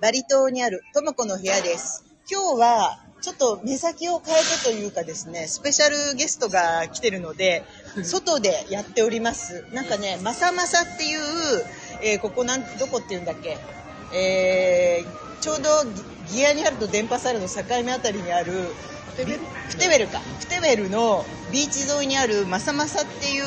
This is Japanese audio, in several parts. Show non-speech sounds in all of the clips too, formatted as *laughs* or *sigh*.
バリ島にあるともこの部屋です。今日は、ちょっと目先を変えてというかですね、スペシャルゲストが来てるので、外でやっております。なんかね、まさまさっていう、えーここなん、どこっていうんだっけ、えーちょうどギギアニアルと電波サルの境目あたりにある、プテウェルか。プテウェルのビーチ沿いにあるまさまさっていう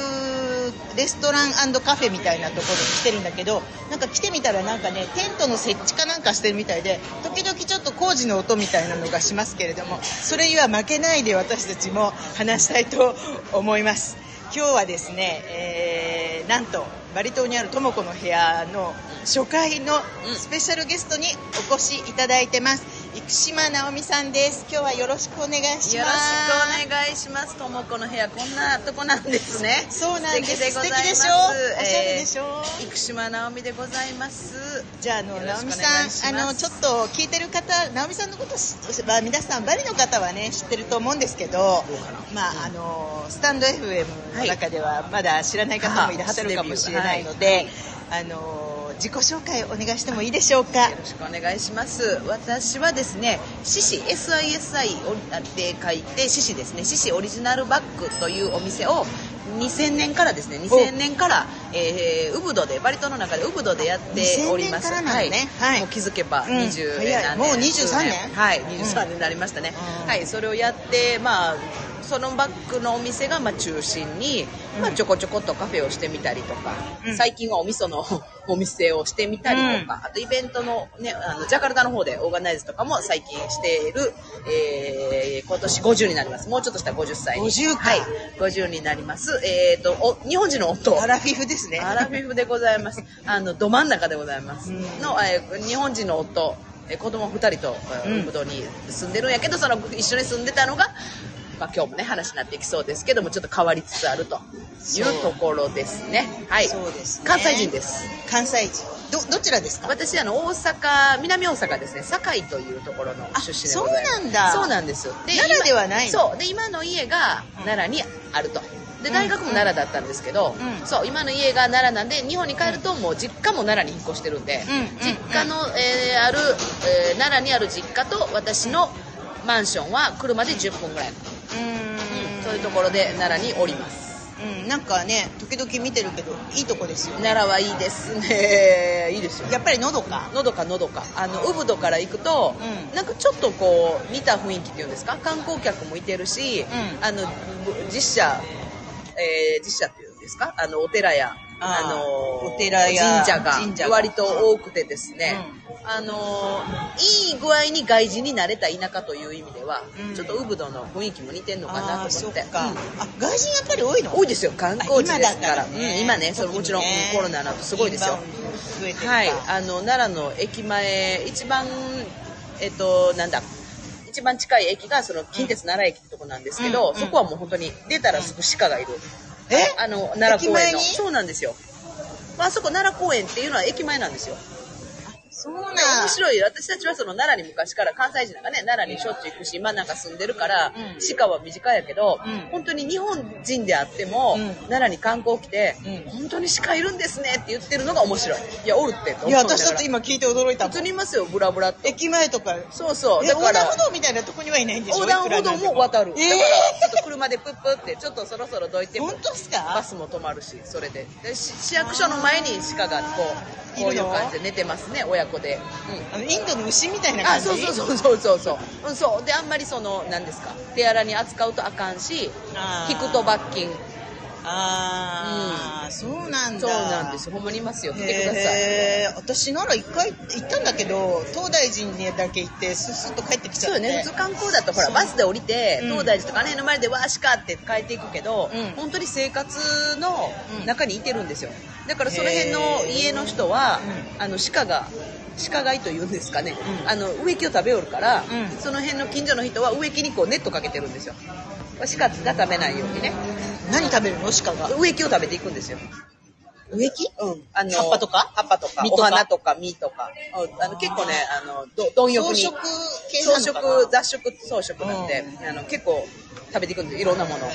レストランカフェみたいなところに来てるんだけど、なんか来てみたらなんかね、テントの設置かなんかしてるみたいで、時々ちょっと工事の音みたいなのがしますけれども、それには負けないで私たちも話したいと思います。今日はですね、えー、なんとバリ島にあるともこの部屋の初回のスペシャルゲストにお越しいただいてます。生島直美さんです。今日はよろしくお願いします。よろしくお願いします。ともこの部屋、こんなとこなんですね。そうなんです。素敵でしょ？おしゃれでしょ、えー生島直美でございます。じゃあ、あの、直美さん、あの、ちょっと聞いてる方、直美さんのことし、まあ、皆さん、バリの方はね、知ってると思うんですけど、まあ、あの、スタンド FM の中では、まだ知らない方もいらっしゃるかもしれないので、あの、自己紹介お願いしてもいいでしょうか？よろしくお願いします。私はですね、シシ SISI をって書いてシシですね。シシオリジナルバッグというお店を2000年からですね、2000年から、えー、ウブドで、バリ島の中でウブドでやっております。2000年からなのねはいもう気づけばうん20早い何もう23年？はい、23年になりましたね。うんはい、それをやって、まあ、そのバッグのお店がまあ中心に、まあ、うんちょこちょこっとカフェをしてみたりとか、うん最近はお味噌の *laughs* お店をしてみたりとか、あとイベントのね、あの、ジャカルタの方でオーガナイズとかも最近している、えー、今年50になります。もうちょっとしたら50歳に。50かはい。50になります。えーと、お、日本人の夫。アラフィフですね。アラフィフでございます。あの、ど真ん中でございます。うんの、えー日本人の夫、えー子供二人と、えーうんウブドに住んでるんやけど、その、一緒に住んでたのが、まあ今日もね、話になっていきそうですけども、ちょっと変わりつつあるというところですね。はい。そうですね関西人です。関西人。ど、どちらですか？私、あの、大阪、南大阪ですね、堺というところの出身でございます。あそうなんだそうなんです。で奈良今ではないの？そう。で、今の家が奈良にあると。で、大学も奈良だったんですけど、うんそう、今の家が奈良なんで、日本に帰るともう実家も奈良に引っ越してるんで、うん実家の、えーある、えー奈良にある実家と私のマンションは車で10分ぐらい。うそういうところで奈良におります。うん、なんかね、時々見てるけど、いいとこですよね。奈良はいいですね。*laughs* いいですよ。やっぱりのどか？のどかのどかあのウブドから行くと、うんなんかちょっとこう似た雰囲気っていうんですか？観光客もいてるし、うんあのぶ実写、えー実写っていうんですか？あのお寺やあーのお寺や神社が割と多くてですね、あのいい具合に外人になれた田舎という意味では、うん。ちょっとウブドの雰囲気も似てんのかなと思って。うん。あ、外人やっぱり多いの？多いですよ観光地ですから。あ今だからね。それもちろんコロナの後すごいですよ。はい、あの奈良の駅前一番えっとなんだ一番近い駅がその近鉄奈良駅ってとこなんですけど、うん。そこはもう本当に出たらすぐ鹿がいる、え？あの奈良公園の。駅前に？そうなんですよ。まああそこ奈良公園っていうのは駅前なんですよそうなん。で面白い私たちはその奈良に昔から関西人なんかね。奈良にしょっちゅう行くし今なんか住んでるから、うん。鹿は身近やけど、うん。本当に日本人であっても、うん。奈良に観光来て、うん。本当に鹿いるんですねって言ってるのが面白い。いやおるっていや、私だって今聞いて驚いたもん。普通。にいますよブラブラって駅前とか、そうそう。え、だから横断歩道みたいなとこにはいないんでしょ横断歩道も渡る、えだからちょっと車でプップってちょっとそろそろどいても本当ですか？バスも止まるしそれで。でし市役所の前に鹿がこうこういう感じで寝てますね親子で、うん。あのインドの牛みたいなあ感じ？そうそうそうそうそうそう。うんそう。であんまりその何ですか。手荒に扱うとあかんし引くと罰金。ああ、そうなんだ。そうなんです。ほんまにいますよ。来てください。私なら一回行ったんだけど、東大寺にだけ行って、スッスッと帰ってきちゃって。そうよね。普通観光だとほらバスで降りて、うん。東大寺とかあの辺の前でわーしかって帰っていくけど、うん。本当に生活のうん。中にいてるんですよだからその辺の家の人は、あの鹿が鹿飼いというんですかね、うん。あの植木を食べよるから、うん。その辺の近所の人は植木にこうネットかけてるんですよ。鹿が食べないようにね。何食べるの？鹿が。植木を食べていくんですよ。植木？うん、あの葉っぱとか？葉っぱとかお花とか実とか。うんあの結構ねあのど貪欲に。草食系草なのかな？食雑食草食なんで、あの結構食べていくんですいろんなものを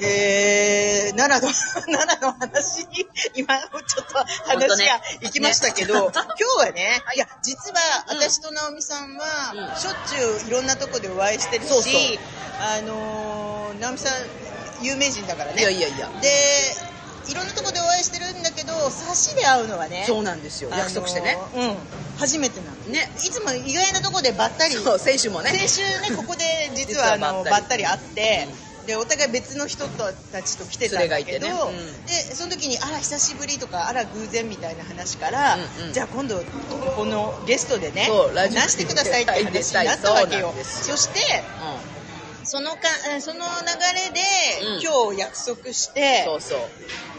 えー、奈良の、*laughs* 奈良の話に、今、ちょっと話が行きましたけど、今日はね、*laughs* いや、実は、私と直美さんは、しょっちゅういろんなとこでお会いしてるし、そうそうあのー、直美さん、有名人だからね。いやいやいや。で、いろんなとこでお会いしてるんだけど、差しで会うのはね、そうなんですよ。約束してね。あのーうん、初めてなの。ね。いつも意外なとこでばったり、そう、先週もね。先週ね、ここで実はあの実はばったりばったり会って、で、お互い別の人たちと来てたんだけど、ね。うん。で、その時に、あら、久しぶりとか、あら、偶然みたいな話から、うんうん。じゃあ今度、このゲストでね話してくださいって話になったわけよ。そうなんで。すよそのか、えその流れで、うん今日約束して、そうそう。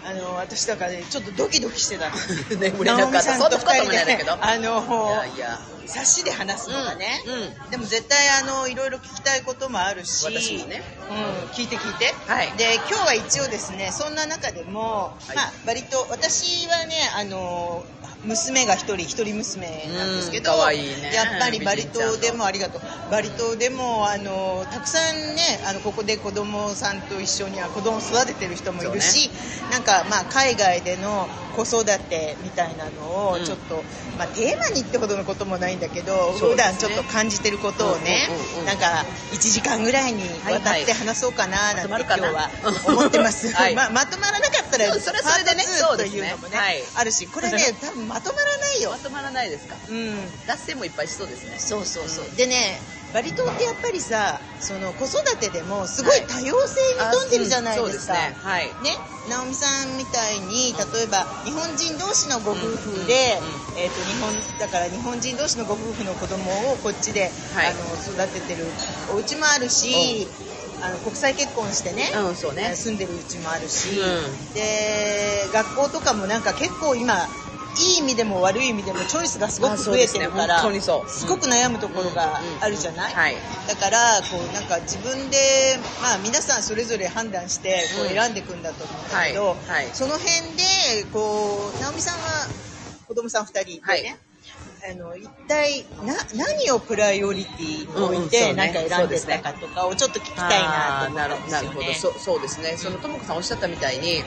あの、私だからね、ちょっとドキドキしてたの。*laughs* 眠れなかった。そんなこともないんだけど。*laughs* あの、いやいや。差しで話すのがね、うんうんでも絶対あのいろいろ聞きたいこともあるし私もねうん、聞いて聞いて、はいで今日は一応ですねそんな中でも、はいまあ割と私はねあの娘が一人一人娘なんですけど、うん可愛いね。やっぱりバリ島でもありがとう。バリ島でもあのたくさんねあのここで子供さんと一緒には子供を育ててる人もいるし、なんかまあ海外での子育てみたいなのをうんちょっと、まあ、テーマにってほどのこともないんだけど、ね。普段ちょっと感じてることをね、うんうんうんなんか1時間ぐらいにわたって話そうかななんて今日は *laughs* 思ってます、はい。*laughs* ままとまらなかったらそれはそれでねパート2そうですねというのもね。はい。あるしこれね。多分まとまらないよ。ま、とまらないですか？うん、脱線もいっぱいしそうですね。そうそうそう、でねバリ島ってやっぱりさその子育てでもすごい多様性に富んでるじゃないですか、あうんそうですね。はい。ね、直美さんみたいに例えば日本人同士のご夫婦で、えー、と日本だから日本人同士のご夫婦の子供をこっちで、はい。あの育ててるお家もあるし、あの国際結婚してね、うん、ね。住んでる家もあるし、うで学校とかもなんか結構今いい意味でも悪い意味でもチョイスがすごく増えてるからすね。すごく悩むところがあるじゃない、うんはい。だからこうなんか自分でまあ皆さんそれぞれ判断してこううん選んでいくんだと思うんだけど、はい。はい。その辺でこう直美さんは子供さん2人いてね、はいあの一体な何をプライオリティ置いうんうんて何か選んでったかとかをちょっと聞きたいなと思ったんですよなるなるほど。ね。そうそうですね。そのともこさんおっしゃったみたいに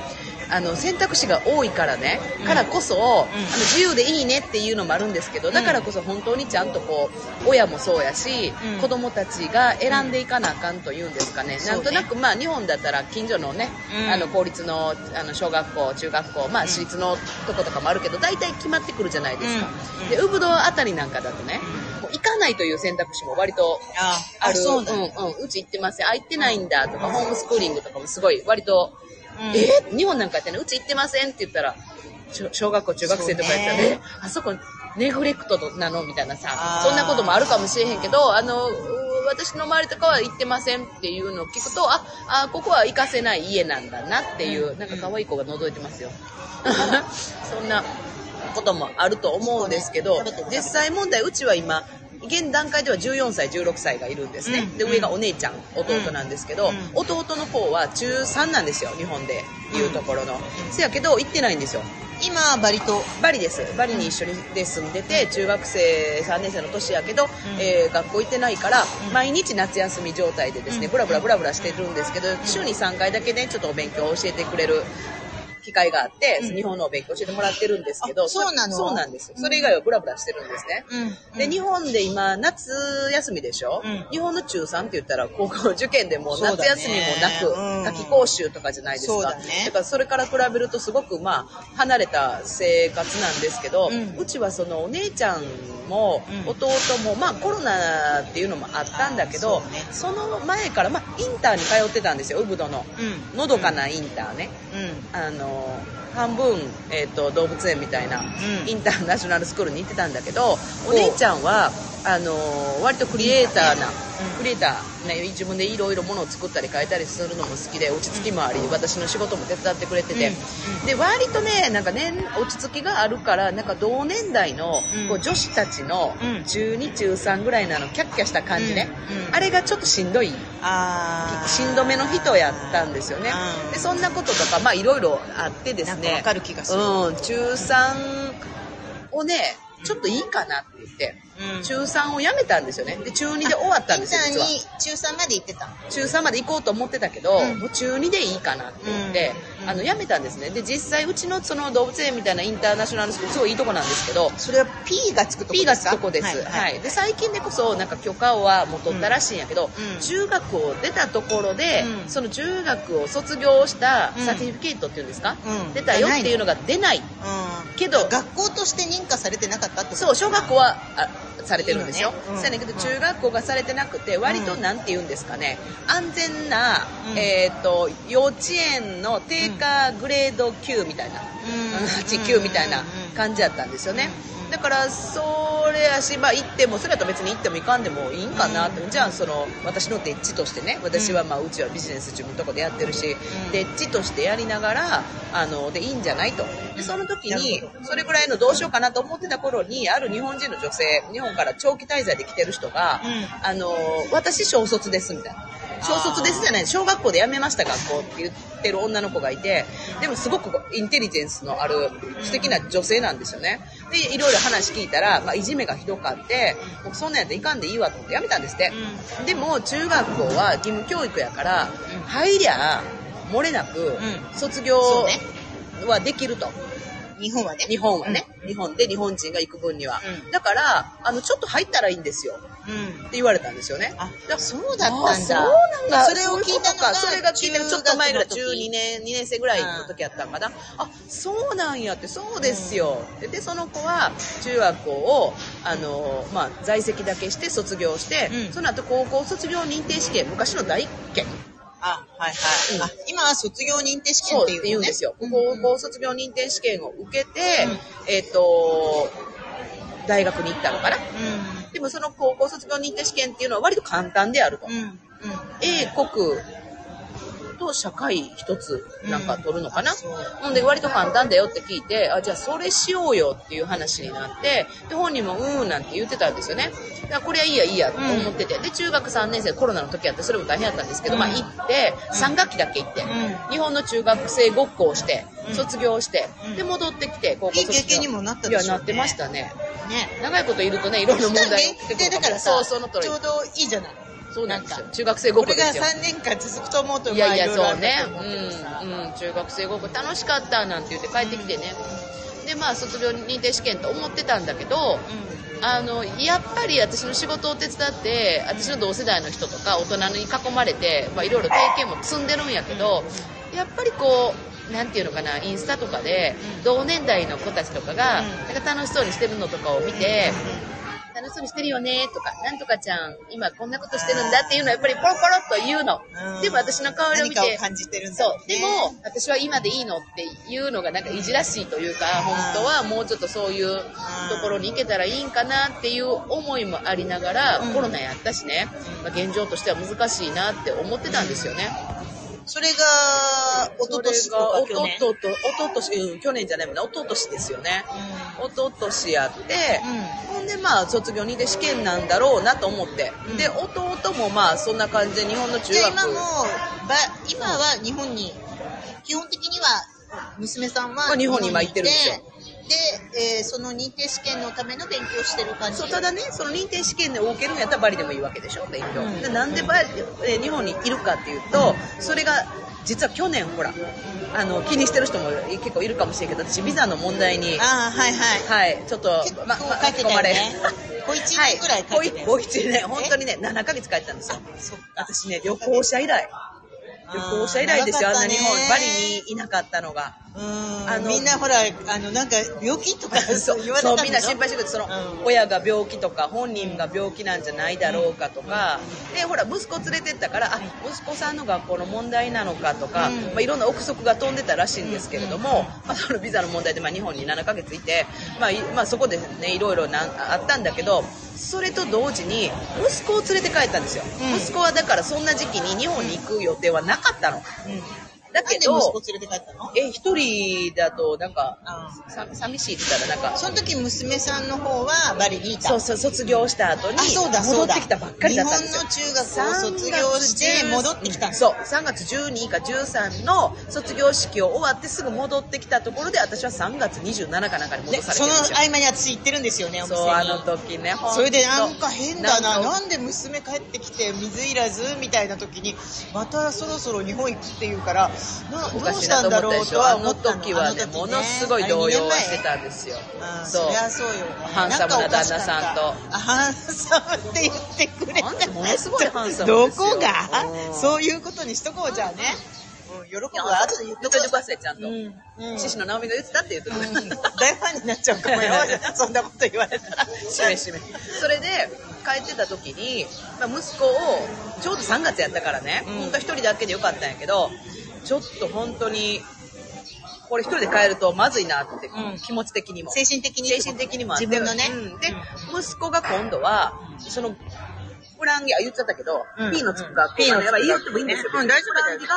あの選択肢が多いからね、うん。からこそ、あの自由でいいねっていうのもあるんですけどだからこそ本当にちゃんとこう親もそうやし、うん。子供たちが選んでいかなあかんというんですかね、うん。なんとなくまあ日本だったら近所のね、うん。あの公立のあの小学校中学校まあ私立のとことかもあるけど大体決まってくるじゃないですか、うん。うん。でウブドあたりなんかだとね、行かないという選択肢も割とあある。そうなんだ、うんうん、うち行ってませんあ行ってないんだとかホームスクーリングとかもすごい割と、うん。え日本なんかやってねうち行ってませんって言ったら小小学校中学生とかやったら、ね。えあそこネグレクトなの？みたいなさそんなこともあるかもしれへんけどあのう私の周りとかは行ってませんっていうのを聞くとああここは行かせない家なんだなっていう、うん。なんか可愛い子が覗いてますよ。*laughs* そんなこともあると思うんですけど実際問題うちは今現段階では14歳16歳がいるんですね、うんで上がお姉ちゃん弟なんですけど、うん弟の方は中3なんですよ日本でいうところの、せやけど行ってないんですよ。今バリ島。バリです。バリに一緒にで住んでて中学生3年生の年やけど、えー学校行ってないから、うん。毎日夏休み状態でですね、うん。ブラブラブラブラしてるんですけど週に3回だけねちょっとお勉強を教えてくれる機会があって、うん。日本のお勉強教えてもらってるんですけどあそうなの？そうなんですそれ以外はブラブラしてるんですね、うん。で日本で今夏休みでしょ、うん。日本の中3って言ったら高校受験でも夏休みもなく、うん。夏季講習とかじゃないですか。そうだね。からそれから比べるとすごくまあ離れた生活なんですけど、ううんちはそのお姉ちゃんもうん。弟もまあコロナっていうのもあったんだけどあその前からまあインターに通ってたんですよウブドの。うん。のどかなインターね。うん。あの哦。半分、えー、と動物園みたいな、ん。インターナショナルスクールに行ってたんだけどお。姉ちゃんはあの割とクリエイターな、うん。クリエイター、ね、自分でいろいろものを作ったり変えたりするのも好きで落ち着きもあり、私の仕事も手伝ってくれてて、うん。で割とねなんかね落ち着きがあるからなんか同年代の、うん。こう女子たちのうん。中2中3ぐらいなのキャッキャした感じね、うん。うん。あれがちょっとしんどいしんどめの人やったんですよね。うん。でそんなこととかまあいろいろあってですねなんかわかる気がする。うん、中3をねちょっといいかなって言って、うん中3を辞めたんですよね。で、中2で終わったんですよ、実は。に中3まで行ってた。中3まで行こうと思ってたけど、うんもう中2でいいかなって言って、うんあの、辞めたんですね。で、実際、うちのその動物園みたいなインターナショナルスクール、すごいいいとこなんですけど、それは P がつくとこ P がつですかくとこです。はい、で、最近でこそ、なんか許可はもう取ったらしいんやけど、うん中学を出たところで、うんその中学を卒業したうんサティフィケートっていうんですか、うん出たよっていうのが出ない。うん。けど学校として認可されてなかったってことそう、小学校は、あされてるんですよ。そうやねんけど、うん。中学校がされてなくて、割とうんなんて言うんですかね、安全な、うん。えっ、と、幼稚園の低下グレード級みたいな、うん。8、9みたいな感じだったんですよね。うんだから、それやし、まあ行っても、それだと別に行っても行かんでもいいんかなって、うん。じゃあ、その、私のデッチとしてね、私はまあ、うちはビジネス自分のとこでやってるし、うんデッチとしてやりながら、あの、で、いいんじゃないと。で、その時にそれぐらいのどうしようかなと思ってた頃に、ある日本人の女性、日本から長期滞在で来てる人が、うん。あの、私小卒です、みたいな。小卒ですじゃない、小学校で辞めました、学校って言ってる女の子がいて、でもすごくインテリジェンスのある素敵な女性なんですよね。で、いろいろ話聞いたら、まあ、いじめがひどかって、僕そんなんやったらいかんでいいわと思って辞めたんですって。でも、中学校は義務教育やから、うん入りゃ、漏れなくん、卒業はできると。日本はね。日本はね、日本で日本人が行く分には。うんだから、あの、ちょっと入ったらいいんですよ。うん。って言われたんですよね。あだ、そうだったんだ。あそうなんだ。それを聞いたのがそれが聞いたのちょっと前ぐらい、中中学の時2年、2年生ぐらいの時やったんかな。あ、そうなんやって、そうですよ。でで、その子は中学校を、あの、まあ、在籍だけして卒業して、うんその後高校卒業認定試験、昔の第一件。あ、はいはい。うんあ、今は卒業認定試験っていう言うんですよ。うん高校卒業認定試験を受けて、うんえっ、と、大学に行ったのかな。うでもその高校卒業認定試験っていうのは割と簡単であると。ん。うん。うん。英国と社会一つなんか取るのかな、うんんで割と簡単だよって聞いて、あ、じゃあそれしようよっていう話になって、で、本人もうーんなんて言ってたんですよね。だからこれはいいやいいやと思ってて、で、中学3年生コロナの時やってそれも大変やったんですけど、うん。まあ行って、3学期だけ行って、うん。日本の中学生ごっこをして、うん。卒業して、うん。で、戻ってきて、高校いい卒業経験にもなったでしょうね。いや、なってましたね。ね。長いこといるとね、いろいろ問題起きてくで、るだからさ、そう、その通りちょ。うどいいじゃない。そうなんですよ。中学生ごっこれがこですよ。3年間続くと思うと、いやいや、そうね。うん、うん、中学生ごっこ楽しかったなんて言って帰ってきてね。で、まあ、卒業認定試験と思ってたんだけど、あの、やっぱり私の仕事を手伝って、私の同世代の人とか大人に囲まれて、まあ、いろいろ経験も積んでるんやけど、やっぱりこう、なんていうのかな、インスタとかで、同年代の子たちとかが、うんなんか楽しそうにしてるのとかを見て、う楽しそうにしてるよねとか、なんとかちゃん、今こんなことしてるんだっていうのはやっぱりポロポロっと言うの。ん。でも私の顔色を見て何かを感じてるんだそう。でも、私は今でいいのっていうのがなんかいじらしいというか、本当はもうちょっとそういうところに行けたらいいんかなっていう思いもありながら、うん。コロナやったしね、まあ、現状としては難しいなって思ってたんですよね。それが、一昨年とかそれが去年。おととと、おととし、うん、去年じゃないもんね、おととしですよね。おととしやって、うほんでまあ卒業にで試験なんだろうなと思って、うん。で弟もまあそんな感じで日本の中学。じゃあ今も、ば今は日本に、基本的には娘さんはまあ日本に今行ってるんですよで、えーその認定試験のための勉強してる感じ。そうただねその認定試験で受けるんやったらバリでもいいわけでしょ勉強、うんでなんでバリ、えー日本にいるかっていうとそれが実は去年ほらあの気にしてる人も結構いるかもしれんけど私ビザの問題にああ、はいはい。はいちょっと結構ま書いてたよね。小一年ぐらい書いてたよ小一年本当にね7ヶ月帰ったんですよ。私ね旅行者以来旅行者以来ですよあんな日本バリにいなかったのが。あのみんなほら、あの、なんか、病気とかそう言われたそうみんな心配してくれてその、うん。親が病気とか本人が病気なんじゃないだろうかとか、でほら息子連れてったからあ息子さんの学校の問題なのかとか、うん。まあ、いろんな憶測が飛んでたらしいんですけれども、うん。まあ、そのビザの問題で、まあ、日本に7ヶ月いて、まあいまあ、そこでねいろいろなんあったんだけどそれと同時に息子を連れて帰ったんですよ、うん。息子はだからそんな時期に日本に行く予定はなかったの。うんだけどなんで息子連れて帰ったの？え、一人だと、なんか、あさ寂しいって言ったら、なんか、その時娘さんの方はバリにいた。そうそう、卒業した後にあ、そうだ、そ戻。ってきたばっかりだったんですよ。日本の中学を卒業して戻ってきたんですそう、3月12か13の卒業式を終わってすぐ戻ってきたところで、私は3月27かなんかに戻されてるんですよ。合間に私行ってるんですよね、お店に。そう、あの時ね、それでなんか変だな、なんで娘帰ってきて水いらず？みたいな時に、またそろそろ日本行くっていうから、なおどうしかしいなとたんだろうとは思ったでしょあの。時はね、あの時ものすごい動揺はしてたんですよ。そそうそうよね。ハンサムな旦那さんとあ、ハンサムって言ってくれた。ものすごいハンサムどこが？うんそういうことにしとこうじゃあね。うん、喜ぶわ。後で言ってどこでください、ちゃんと。うん。うん。獅子の直美が言ってたって言ってくれる。うん大ファンになっちゃうかもよ。そんなこと言われたら。しめしめ。それで、帰ってた時に、まあ、息子を、ちょうど3月やったからね、うん本当は一人だけでよかったんやけど、ちょっと本当に、これ一人で帰るとまずいなって、うん気持ち的にも。精神的に。精神的にもあって。自分のね。うんで、息子が今度は、その、フランギ、あ、言っちゃったけど、うん P のつくが、うん P のやっぱ言ってもいいんですよ。うん大丈夫だよフランギが、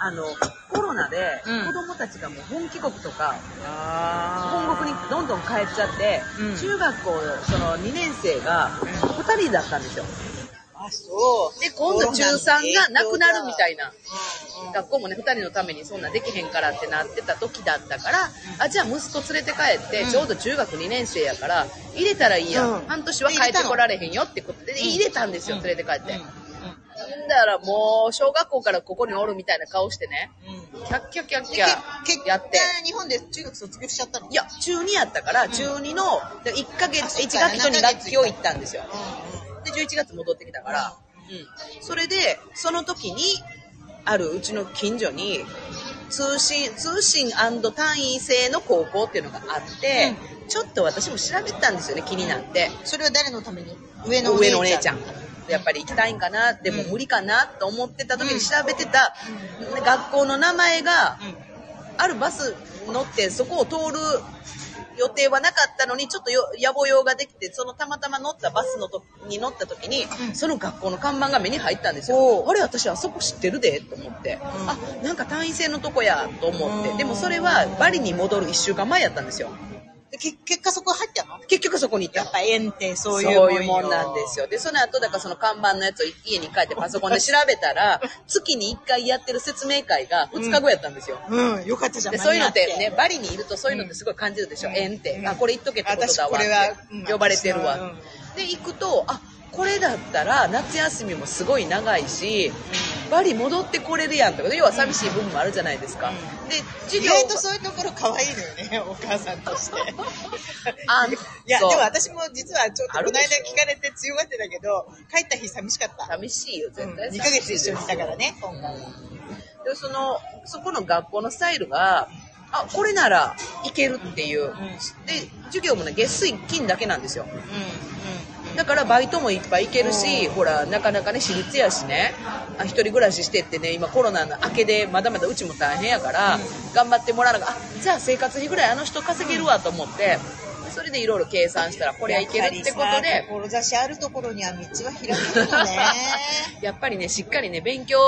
あの、コロナで、うん子供たちがもう本帰国とか、あ本国にどんどん帰っちゃって、うん中学校その2年生が2人だったんですよ。あ、そう。で、今度中3がなくなるみたいな。学校もね、2人のためにそんなできへんからってなってた時だったから、あ、じゃあ息子連れて帰って、うんちょうど中学2年生やから、入れたらいいやん。うん半年は帰ってこられへんよってことで、入れたんです。よ、うん連れて帰って。うんだからもう、小学校からここにおるみたいな顔してね、うんキャッキャキャッでキャやって。果日本で中学卒業しちゃったのいや、中2やったから、中2の1ヶ月、1学期と2学期を行ったんですよ。で、11月戻ってきたから、うん。それで、その時に、あるうちの近所に、通信、通信単位制の高校っていうのがあって、ちょっと私も調べたんですよね、気になって。それは誰のために？上の上のお姉ちゃんん。。やっぱり行きたいんかな、でも無理かなと思ってた時に調べてた学校の名前が、あるバス乗ってそこを通る予定はなかったのに、ちょっとよ野暮用ができて、そのたまたま乗ったバスのとに乗った時に、うん。その学校の看板が目に入ったんです。よ。あれ、私あそこ知ってるでと思って、あ、なんか単位制のとこやと思って、うん。でもそれはバリに戻る1週間前やったんですよ。結果そこ入ったの？結局そこに行ったのやっぱ縁ってそういうもんよなんですよ。で、その後、だからその看板のやつを家に帰ってパソコンで調べたら、*laughs* 月に1回やってる説明会が2日後やったんですよ。うん、よかったじゃん。で、そういうのってね、バリにいるとそういうのってすごい感じるでしょ？うん縁って。うんあ、これ言っとけってことだわ。呼ばれてるわ。で、行くと、あ、これだったら夏休みもすごい長いし、バリ戻ってこれるやんとか、要は寂しい部分もあるじゃないですか。うんで、意授業外とそういうところ可愛いのよね、*laughs* お母さんとして。あ *laughs* いや、でも私も実はちょっとこの間聞かれて強がってたけど、帰った日寂しかった。寂しいよ、絶対。2ヶ月一緒にいたからね、今回は。で、その、そこの学校のスタイルが、あ、これならいけるっていう。で、授業もね、月水金だけなんですよ。うん、うん、だからバイトもいっぱい行けるし、ほら、なかなかね、私立やしね、あ一人暮らししてってね、今コロナの明けでまだまだうちも大変やから、頑張ってもらうのが、あ、じゃあ生活費ぐらいあの人稼げるわと思って、それでいろいろ計算したら、これはいけるってことで。さ、志あるところには道は開けるのね。*laughs* やっぱりね、しっかりね、勉強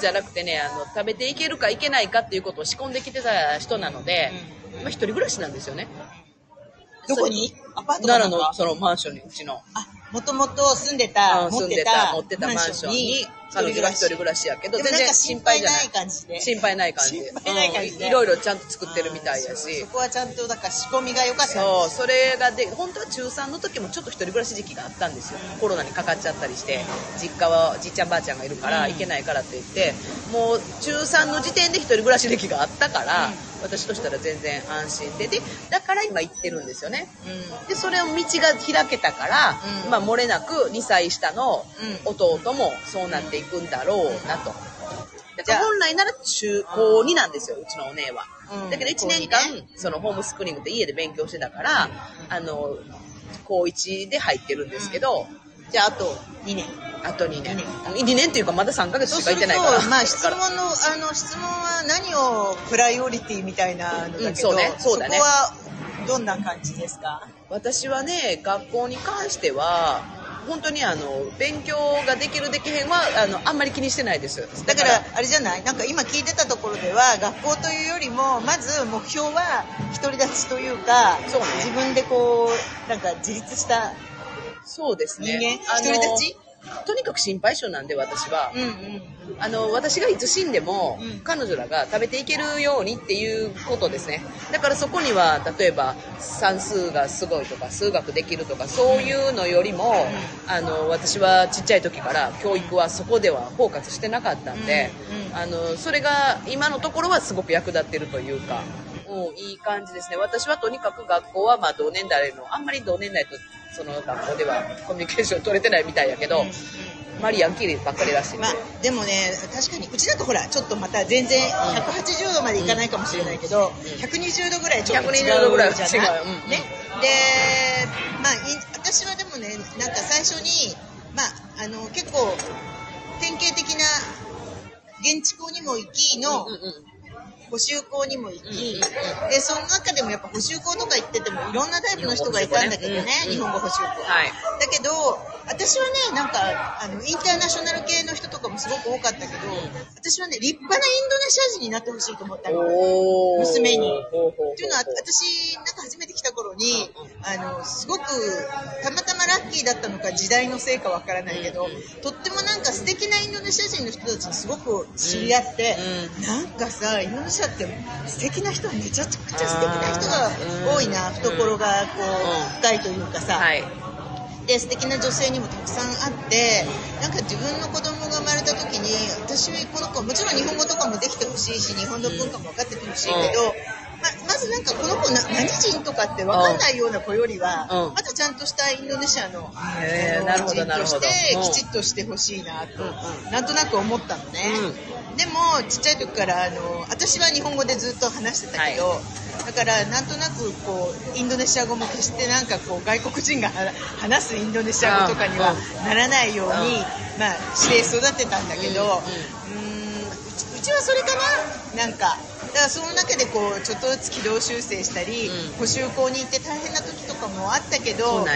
じゃなくてね、あの、食べていけるかいけないかっていうことを仕込んできてた人なので、まあ一人暮らしなんですよね。どこに？アパートか奈良のそのマンションに、うちの。あ、もともと住んでた、うん住んで持ってたた、持ってたマンションに、彼女が一人暮らしやけど、でもなんか心配ない感じで。心配ない感じ。心配ない感じでうんいろいろちゃんと作ってるみたいやしそ。こはちゃんと、だから仕込みが良かったそう、それがで、本当は中3の時もちょっと一人暮らし時期があったんですよ。コロナにかかっちゃったりして、実家はじいちゃんばあちゃんがいるからうん行けないからって言って、もう中3の時点で一人暮らし歴があったから、私としたら全然安心で、で、だから今行ってるんですよね。うん。で、それを道が開けたから、うん。まあ漏れなく2歳下のう弟もそうなっていくんだろうなと。だじゃあから本来なら中高2なんですよ、うちのお姉は。うん。だけど1年間、そのホームスクーリングって家で勉強してたから、あの、高1で入ってるんですけど、じゃあ、あと2年。あと2年。二2年っていうかまだ3ヶ月しかそうすると行ってないから。、まあ質問の、あの、質問は何をプライオリティみたいなのだけど、うんそうね。そうだね。こはどんな感じですか？私はね、学校に関しては、本当にあの勉強ができるできへんはあのあんまり気にしてないです。だからあれじゃない？なんか今聞いてたところでは学校というよりもまず目標は独り立ちというかそうね。自分でこうなんか自立したそうですね。人間？あの独り立ち？とにかく心配性なんで私は、うんうん。あの私がいつ死んでも、うん。彼女らが食べていけるようにっていうことですね。だからそこには例えば算数がすごいとか数学できるとかそういうのよりも、あの私はちっちゃい時から教育はそこではフォーカスしてなかったんで、うんうん。あのそれが今のところはすごく役立ってるというか、うん、いい感じですね。私はとにかく学校はまあ同年代のあんまり同年代とその学校ではコミュニケーション取れてないみたいやけど、マリヤンキーばっかりらしいまあでもね確かにうちだとほらちょっまた全然180度までいかないかもしれないけど、120度ぐらいちょっと違うじゃない120度ぐらい違う。うんね。でまあい私はでもねなんか最初にまああの結構典型的な現地校にも行きの、うんうん補習校にも行き、でその中でもやっぱ補習校とか行っててもいろんなタイプの人がいたんだけどね日日本語補習校、はい。だけど私はねなんかあのインターナショナル系の人とかもすごく多かったけど私はね立派なインドネシア人になってほしいと思ったの。娘に。っていうのは私なんか初めて来た頃にあのすごくたまたまラッキーだったのか時代のせいかわからないけどとってもなんか素敵なインドネシア人の人たちにすごく知り合ってうなんかさインドネシアって素敵な人めちゃくちゃ素敵な人が多いなうん懐がこう深いというかさ。はい。で素敵な女性にもたくさんあってなんか自分の子供が生まれた時に私この子はもちろん日本語とかもできてほしいし日本の文化も分かっててほしいけど、ままずなんかこの子な何人とかって分かんないような子よりは、うん。まずちゃんとしたインドネシアの,、人としてきちっとしてほしいなと、うんなんとなく思ったのね。でもちっちゃい時からあの私は日本語でずっと話してたけど、だからなんとなくこうインドネシア語も決してなんかこう外国人がは話すインドネシア語とかにはならないように、うん。まあして育てたんだけど、ちうちはそれかな。なんかだからその中でこうちょっとずつ軌道修正したり、うん。補習校に行って大変な時とかもあったけどま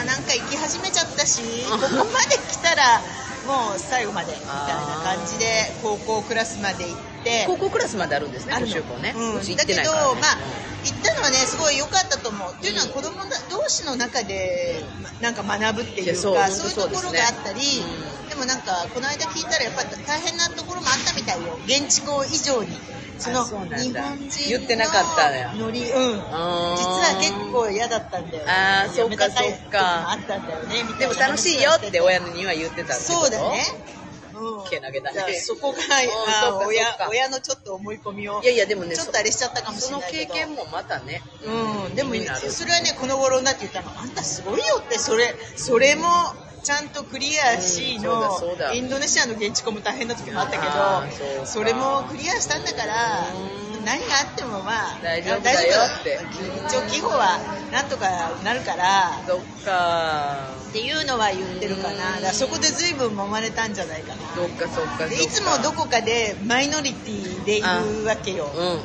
あなんか行き始めちゃったしここまで来たらもう最後までみたいな感じで高校クラスまで行って高校クラスまであるんですねあるの。補習校ね、うん。行だけど、ってないから、ね、まあ行ったのはねすごい良かったと思う、っていうのは子供だ同士の中で、まなんか学ぶっていうかそう。いうところがあったり、うん。でもなんかこの間聞いたらやっぱ大変なところもあったみたいよ。現地校以上に。その日本人言ってなかったノリ。うん。実は結構嫌だったんだよね。あーそうかそうかあったんだよねでも楽しいよって親には言ってたってこと？そうだね。うんけなげだね *laughs* そこが、うんあ親親のちょっと思い込みを。いやいやでもねちょっとあれしちゃったかもしそのれないけど。経験もまたね。うん、でもそれはねこの頃になって言ったの。あんたすごいよって。それそれもちゃんとクリアしうんの、インドネシアの現地校も大変な時もあったけどそれもクリアしたんだからうん。何があってもまあ大丈夫だよって。一応季語はなんとかなるから。そっか。っていうのは言ってるかな。だそこで随分揉まれたんじゃないかな。そっかそっかいつもどこかでマイノリティでいるわけよ。うんうんうん。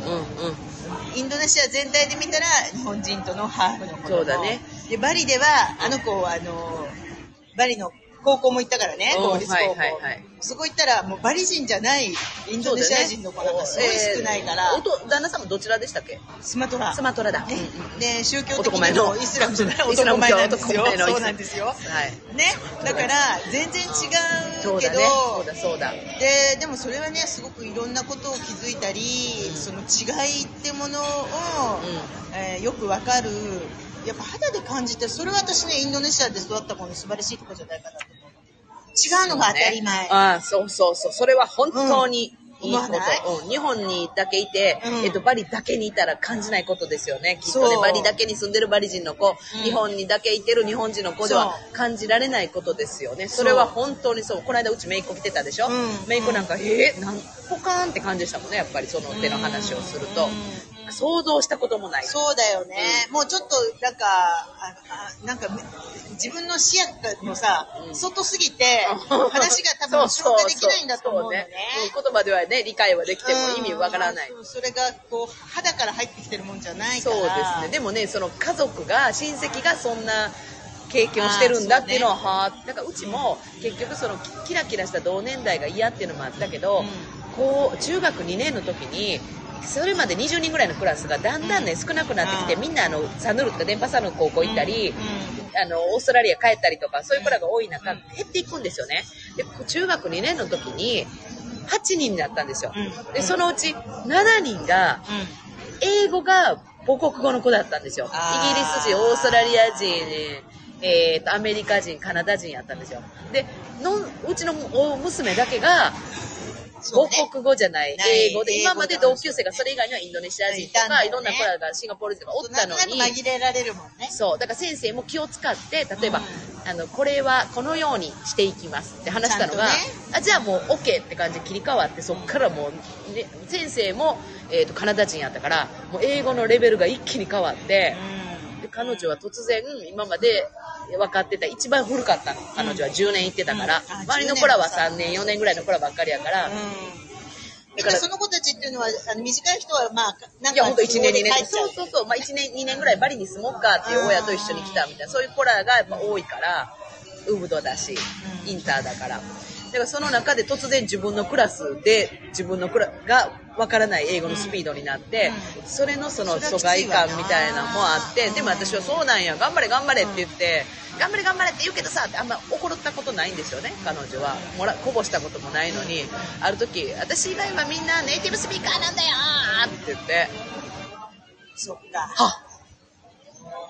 インドネシア全体で見たら日本人とのハーフの子供そうだね。でバリではあの子はあのバリの高校も行ったからねうん公立高校、はいはいはい。そこ行ったらもうバリ人じゃないインドネシア人の子なんかすごい少ないから、えー旦那さんもどちらでしたっけ？スマトラ。スマトラだ、ね。うんで宗教的男前の。にもイスラムじゃない。*laughs* イスラム教。男前なんですよ。そうなんですよ。はい。ね。だから全然違そううけど、そうだそうだででもそれはねすごくいろんなことを気づいたり、その違いってものを、えーよくわかるやっぱ肌で感じてそれは私ねインドネシアで育った子の素晴らしいところじゃないかなと思う違うのが当たり前、ああそうそうそう。それは本当にいいこと、うん。日本にだけいて、うん。えっと、バリだけにいたら感じないことですよね。きっとねバリだけに住んでるバリ人の子、うん。日本にだけいてる日本人の子ではそ感じられないことですよね。それは本当にそう。この間うち姪っ子来てたでしょ、うん。姪っ子なんか、えー、なんポカーンって感じでしたもんねやっぱりその手の話をすると、想像したこともない。そうだよね、もうちょっとなんかああなんか自分の視野のさ、うん。外すぎて *laughs* 話が多分消化できないんだと思うのね。言葉ではね理解はできても意味わからない、うんそれがこう肌から入ってきてるもんじゃないかそうらですね。でもねその家族が親戚がそんな経験をしてるんだっていうのは、はあ、だからうちも結局そのキラキラした同年代が嫌っていうのもあったけど、うん。こう中学2年の時にそれまで20人ぐらいのクラスがだんだんね、少なくなってきてうん。みんなあのサヌルとか電波サヌル高校行ったり、うん。あのオーストラリア帰ったりとかそういう子らが多い中、うん。減っていくんですよね。で中学2年の時に8人になったんですよ、うん。でそのうち7人が英語が母国語の子だったんですよ。イギリス人、オーストラリア人、えーと、アメリカ人、カナダ人やったんですよ。で、のうちのお娘だけが、母国語じゃない。英語で、今まで同級生がそれ以外にはインドネシア人とか、いろんな子らがシンガポール人とかおったのに、紛れられるもんね。そう、だから先生も気を使って、例えば、うあの、これはこのようにしていきますって話したのが、あじゃあもう OK って感じで切り替わって、そっからもう、ね、先生も、えーと、カナダ人やったから、もう英語のレベルが一気に変わって、で彼女は突然今まで分かってた一番古かったの。彼女は10年行ってたから、うん。あ周りの子らは3年4年ぐらいの子らばっかりやから、うん。うん。だからその子たちっていうのは、あの短い人はまあ、なんかいや、ほんと1年2年そうそうそう、まあ1年2年ぐらいバリに住もうかっていう親と一緒に来たみたいな、そういう子らがやっぱ多いから、ウブドだし、うん。インターだから。だからその中で突然自分のクラスで自分のクラがわからない英語のスピードになって、うそれのその疎外感みたいなのもあって、うんでも私はそうなんや、頑張れ頑張れって言って、頑張れ頑張れって言うけどさ、ってあんま怒ったことないんですよね、彼女は。もら、こぼしたこともないのに、ある時、私以外はみんなネイティブスピーカーなんだよーって言って、そっか。は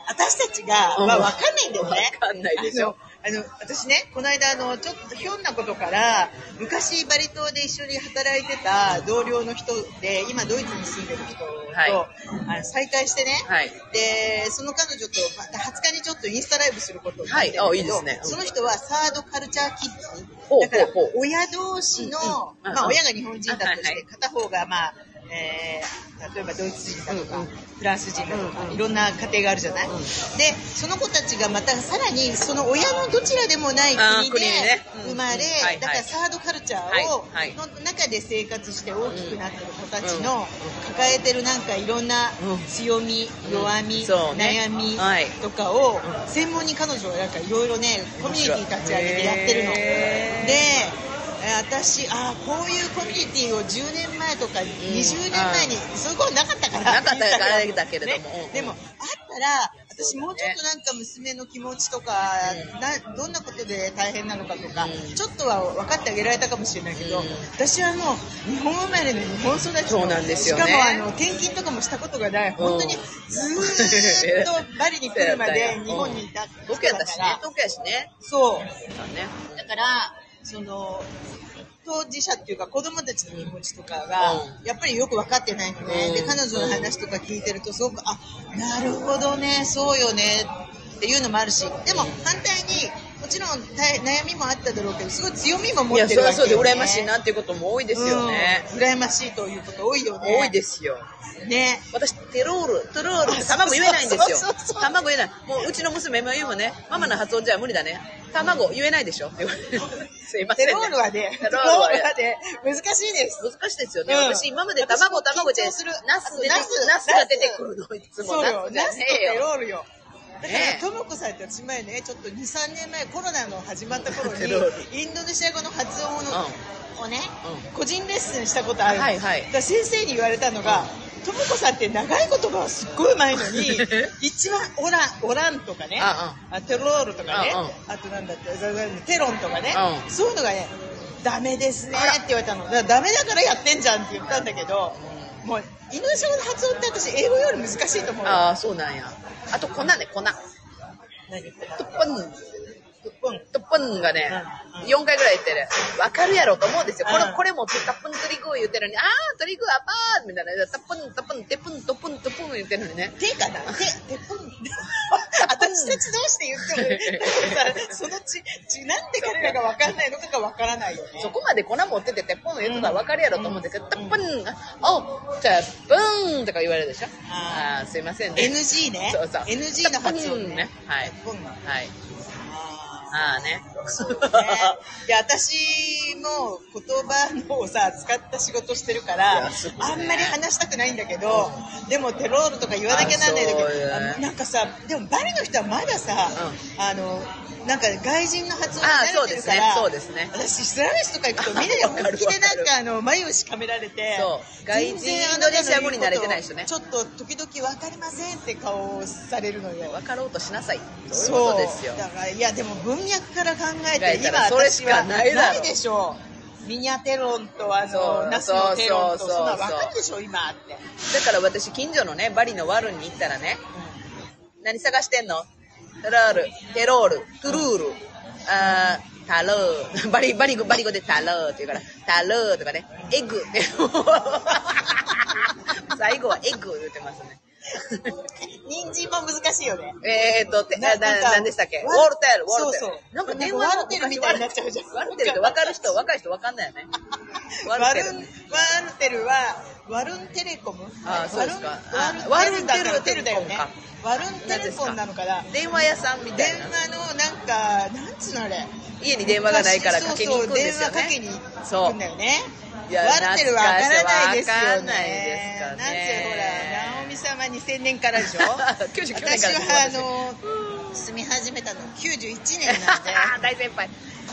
私たちが、うんまあ、わかんないんだよね。わかんないでしょあの。私ね、この間、あの、ちょっとひょんなことから、昔バリ島で一緒に働いてた同僚の人で、今ドイツに住んでる人と、はい。あの再会してね、はい。で、その彼女とまた20日にちょっとインスタライブすることになってるけど、はい。あいいですね。うん。その人はサードカルチャーキッズ。だから親同士の、うん。うん。まあ親が日本人だとして、片方がまあ、えー例えばドイツ人だとか、うんうん。フランス人だとか、うんうん。いろんな家庭があるじゃない、うんで、その子たちがまたさらにその親のどちらでもない国で国にね。うん。生まれ、うん。だからサードカルチャーを、はいはい。の中で生活して大きくなってる子たちうん。の抱えてるなんかいろんなうん。強み、弱み、ね。悩みはい。とかを専門に彼女はなんかいろいろねコミュニティ立ち上げてやってるの。で私あーこういうコミュニティを10年前とか20年前に、そういうことなかったから。なかったからだけれども。うんうん。ねでもあったら私もうちょっとなんか娘の気持ちとか、などんなことで大変なのかとか、うん。ちょっとは分かってあげられたかもしれないけど、うん。私はもう日本生まれの日本育ちのそうなんですよね。しかもあの転勤とかもしたことがない本当にずーっとバリに来るまで日本にいた人僕 *laughs* やったしね。やしね。そう。そうね。だからその当事者っていうか子供たちの気持ちとかが、うやっぱりよく分かってないのね、うん。で彼女の話とか聞いてるとすごくあなるほどねそうよねっていうのもあるしでも反対にもちろん大悩みもあっただろうけどすごい強みも持いや、ってるわけそれはそうで羨ましいなっていうことも多いですよね。うん羨ましいということ多いよね多いですよ。ね私、テロール、トロールって卵言えないんですよ。卵言えない。もううちの娘も言うもんね、ママの発音じゃ無理だね。卵言えないでしょって言われる。*laughs* すいません、ね。テロールはね、テロールはね、難しいです。難しいですよね。うん私今まで卵、卵じゃナスナスナスが出てくるの、いつも。そうよ、じゃナスとねえよ。テロールよ。だからね、ともこさんって私前ね、ちょっと2、3年前、コロナの始まった頃に *laughs* インドネシア語の発音の、をね、う個人レッスンしたことある。の。はいはい。だ先生に言われたのが、ともこさんって長い言葉がすっごい上手いのに、*laughs* 一番オラン、オランとかね、ああテロールとかねうんうん、あとなんだって、テロンとかねう、ん。そういうのがね、ダメですねって言われたの。だダメだからやってんじゃんって言ったんだけど、もう、インドネシア語の発音って私、英語より難しいと思うよ。ああ、そうなんや。あと粉ね、粉。何言ってトップン、うんトップンがねうん、4回ぐらい言ってる。わかるやろと思うんですよ。これうん、これもタップントリグー言ってるのに、あー、トリグーアパーみたいな。タップン、タップン、テプン、トップン、トップン言ってるのにね。手かな手、手ポン。私たちどうして言っても、*laughs* そのち、ち、なんで彼らが分かんないのかが分からないよね。そこまで粉持ってて、テップン言ってたらわかるやろと思うんだけど、タップン、お、じゃあ、ブーンとか言われるでしょああー、すいませんね。NG ね。そうそう NG の発音ね。ね。はい。はい。あああね。ね、*laughs* いや私も言葉のをさ使った仕事してるかいらあんまり話したくないんだけどでもテロールとか言わなきゃなんないんだけどあなんかさでもバリの人はまださ、あのなんか外人の発音にあ慣れてるからそうですね。そう私スラムシとか行くとみんなで本気でなんかあの眉をしかめられてそう。外人インドネシア語に慣れてない人ね。ちょっと時々分かりませんって顔をされるのよ。分かろうとしなさい。そういうことですよ。だからいやでも文脈から考えて今それし私はかないでしょう。ミニャテロンとあのナスのテロンとそんな分かるでしょ今って、だから私、近所のね、バリのワルンに行ったらね、何探してんの？テロール、テロール、トゥルール、あータロー、*laughs* バリ、バリ語、バリ語でタローって言うから、タローとかね、エッグ。って、最後はエッグ言ってますね。*laughs* 人参も難しいよね。えーっと、てな、でしたっけ？ウォワルテル、ウォルテル。そうそうなんか電話ワルテルみたいになっちゃうじゃん。ワルテルって分かる。人、若い人分かんないよね。ワワルテル。ワルテルはワルンテレコム？あそうですか。ワルンテルテルだよね。かワルンテレフォンなのかな？電話屋さんみたい電な。話のなんかなんつうのあれ？家に電話がないからかけに行くんですよね。そうかけにそう行くんだよねいやワルテルはわからないですよね。なんてほら直美さんは2000年からでしょ？*laughs* 99年から私はあの住み始めたの91年なんで。*laughs* 大先輩。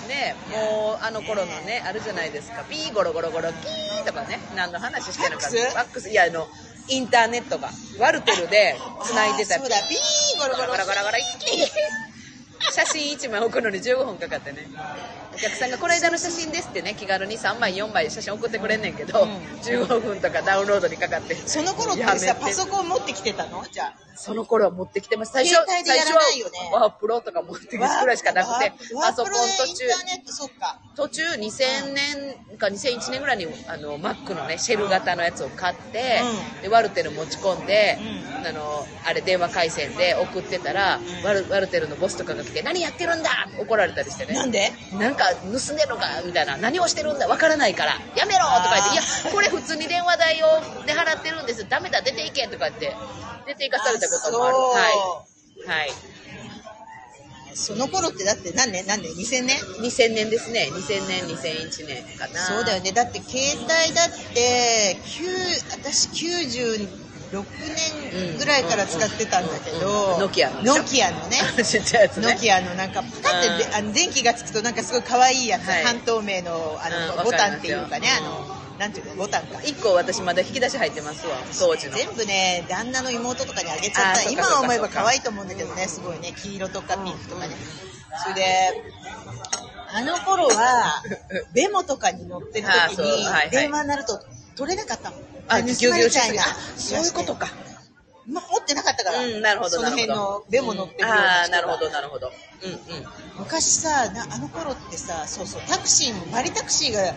ねもうあの頃のね、あるじゃないですか。ピーゴロゴロゴロキーとかね、何の話してるのか。ファックス？ファックス。いや、あの、インターネットが、ワルテルで繋いでた。そうだ。ピーゴロゴロ。ゴロゴロゴロキー写真1枚送るのに15分かかってね。お客さんがこの間の写真ですってね、気軽に3枚4枚写真送ってくれんねんけど、うん。15分とかダウンロードにかかって。その頃ってさパソコン持ってきてたの？じゃあ。その頃は持ってきてます。最初、ね。最初はワープロとか持ってきてぐらいしかなくて、パソコン途中インターネットそっか。途中2000年か2001年ぐらいにあの Mac のねシェル型のやつを買って、うん。でワルテル持ち込んで、うあのあれ電話回線で送ってたら、ワルワルテルのボスとかが来て「何やってるんだ!」怒られたりしてね。なんで？なんか盗んでるのかみたいな。何をしてるんだわからないから。やめろとか言って「いやこれ普通に電話代をで払ってるんです。ダメだ出ていけ」とか言って。出て行かされたこともある。はい。はい。その頃ってだって何年何年？2000年？2000年ですね。2000年2001年かな。そうだよね。だって携帯だって9私96年ぐらいから使ってたんだけど、うん。ノキアのノキアのね。*laughs* ちっちゃいやつね。ノキアのなんかパカってであの電気がつくとなんかすごい可愛いやつ、はい。半透明のあの、うんボタンっていうかねあのなんていうのボタンか。1個私まだ引き出し入ってますわ当時の全部ね旦那の妹とかにあげちゃった。今思えば可愛いと思うんだけどねすごいね黄色とかピンクとかね、それであの頃は *laughs* ベモとかに乗ってる時にそう。はいはい。電話になると取れなかったもんあ盗まれちゃいなあそういうことか。ま持ってなかったから、うんなるほどその辺のベモ乗ってるああなるほどなるほど。うんうん。昔さなあの頃ってさそうそうタクシーもバリタクシーが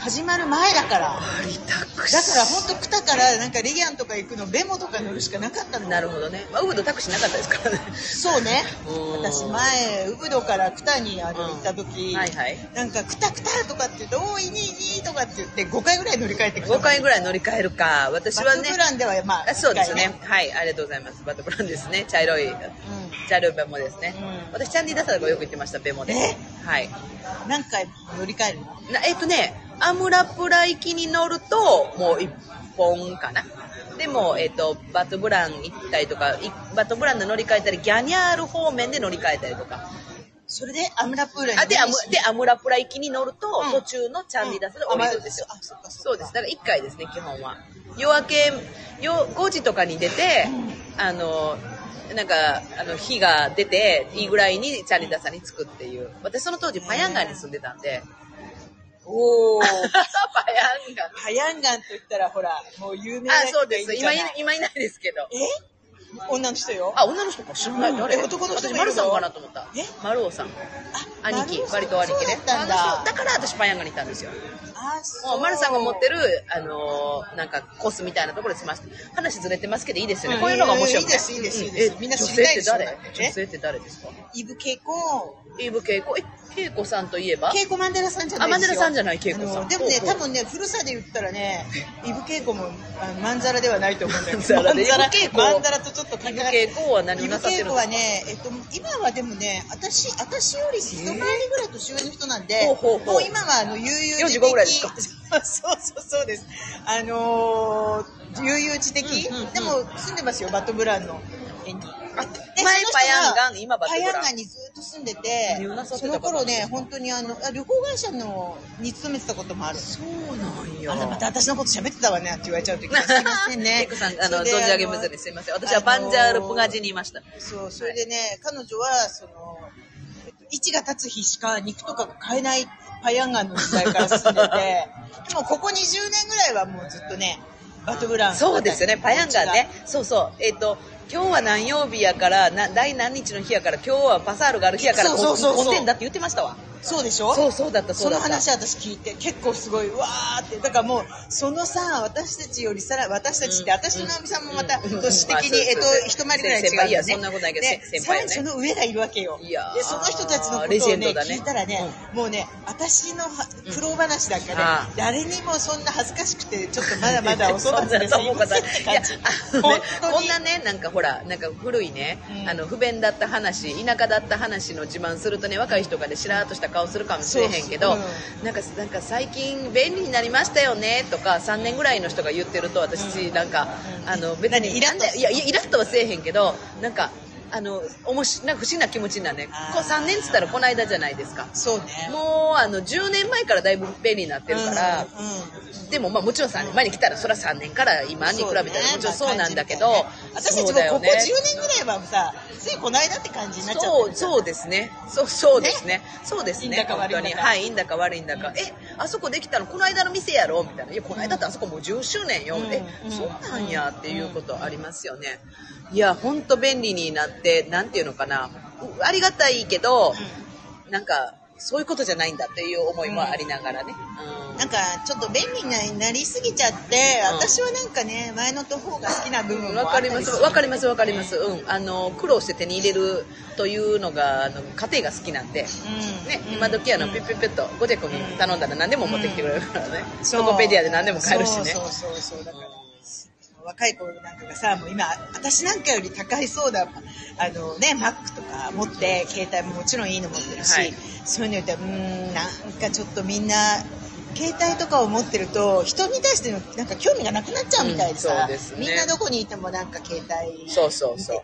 始まる前だから。だから本当来たからなんかレギャンとか行くのベモとか乗るしかなかったのなるほどね、まあ、ウブドタクシーなかったですからね。そうね。*laughs* うん私前ウブドからクタにあのうん行った時、はいはい。なんか「クタクタ」とかって言って「おーいいにいい」とかって言って5回ぐらい乗り換えてきた。5回ぐらい乗り換えるか。私はねバックグランではまああそうですね。一はいありがとうございます。バットブランですね。茶色い回ね茶色いベモですね、うん。私チャンディダサダがよく行ってましたベモで。え？はい。うん、何回乗り換えるの？なえっとねアムラプラ行きに乗るともう1本かな。でも、えっとバトブラン行ったりとかいバトブランで乗り換えたりギャニャール方面で乗り換えたりとか。それでアムラプーラにあでアムでアムラプラ行きに乗ると、うん。途中のチャンディダスで降りるんですよ、あそっかそっか。そうです。だから1回ですね基本は。夜明け夜5時とかに出て、あのなんかあの日が出ていいぐらいにチャンディダサに着くっていう。私その当時パヤンガンに住んでたんでおおパヤンガンパヤンガンと言ったらほらもう有名なあ、そうです。今い今いないですけど。え？女の人よあ、女の人か知らない。誰え男の人私、もいるの？丸さんかなと思った。え？丸尾さん。あ兄貴、割と兄貴ね。そうだったんだあの人だから私パヤンガにいたんですよ。もう、丸さんが持ってる、あのーなんか、コースみたいなところで済まして、話ずれてますけどいいですよね。うん。こういうのが面白い、いいですいいですいいです。みんな知りたいでしょ女性って誰？え女性って誰ですか？イブケイコ、イーブ恵子。え、恵子さんといえば？ケイコマンデラさんじゃないあマンデラさんじゃないケイコさん。でもね、多分ね、古さで言ったらね、イブケイコもまんざらではないと思うんだよ。まんざらで？まんざらイブケイコまんざらとちょっとイブ恵子は何をなさってるイブケイコはね、えっと、今はでもね、私、私より一回りぐらい年上の人なんで、ほうほうほう。もう今はあの、悠々自適。45ぐらいですかそうそうそうです。あのー、悠々自適、うんうんうんでも住んでますよ、バトブランの家に。前パヤンガン、今バトパブラン。ヤンガンにずっと住んでてその頃ね本当にあのあ旅行会社のに勤めてたこともあるそうなんや。あまた私のこと喋ってたわねって言われちゃうときすいませんね *laughs* さん、あの、存じ上げませんね。すいません。私はバンジャールプガジにいました。そうそれでね、彼女はその、えっと、位置が立つ日しか肉とかが買えないパヤンガンの時代から住んでてでもここ20年ぐらいはもうずっとねバトグランそうですよね、パヤンガンね。そうそう。えっ、と、今日は何曜日やから、な第何日の日やから、今日はパサールがある日やから、そうそうそうそうこんでんだって言ってましたわ。そうでしょ？そうそうだった、その話私聞いて結構すごいうわーって。だからもうそのさ私たちよりさら私たちって、うん私と直美さんもまたうん。年的に、まあえっと一回りぐらい違うよね。そんなことないけどね。さらにその上がいるわけよ。いやーでその人たちのことをね聞いたらね、もうね私のは苦労話だから、あね、誰にもそんな恥ずかしくてちょっとまだまだお粗末ですいませんこんなねなんかほらなんか古いね、うん。あの不便だった話田舎だった話の自慢するとね若い人がねしらーっとした顔するかもしれへんけど、うんなんかなんか最近便利になりましたよねとか3年ぐらいの人が言ってると私、うんなんか、うんあの別に何イラッとなんでいやいやイラッとはせえへんけどなんかあのおもしなんか不思議な気持ちになるねこう3年っつったらこの間じゃないですか。そうね。もうあの10年前からだいぶ便利になってるから、うんうんでもまあもちろん3年前に来たらそれは3年から今に比べたらもちろんそうなんだけど、まあ私たちもここ10そうだよね。年ぐらいはさついこの間って感じになっちゃってそうそうですね。そうそうですね。そうですねいいんだか悪いんだかはいいいんだか悪いんだか、えあそこできたのこの間の店やろみたいな。いやこの間ってあそこもう10周年よ、うんえうん。そうなんやっていうことありますよね。いや本当便利になってなんていうのかな。うありがたいけど、なんかそういうことじゃないんだっていう思いもありながらね、うん。なんかちょっと便利になりすぎちゃって、うん。私はなんかね前の方が好きな部分もわかります。わかります。わかります。うん。あの苦労して手に入れるというのがあの家庭が好きなんで。うん。ね、うん今時あのうん。ピュッピュッピュッとゴジェ君に頼んだら何でも持ってきてくれるからね、そうトコペディアで何でも買えるしね。そうそうそうそう。だから若い頃なんかがさもう今私なんかより高いそうだあのね Mac とか持って携帯ももちろんいいの持ってるし、はい。そういうの言ったらうーんなんかちょっとみんな携帯とかを持ってると人に対してのなんか興味がなくなっちゃうみたいでさ、うんね。みんなどこにいてもなんか携帯見ててね。そうそうそう。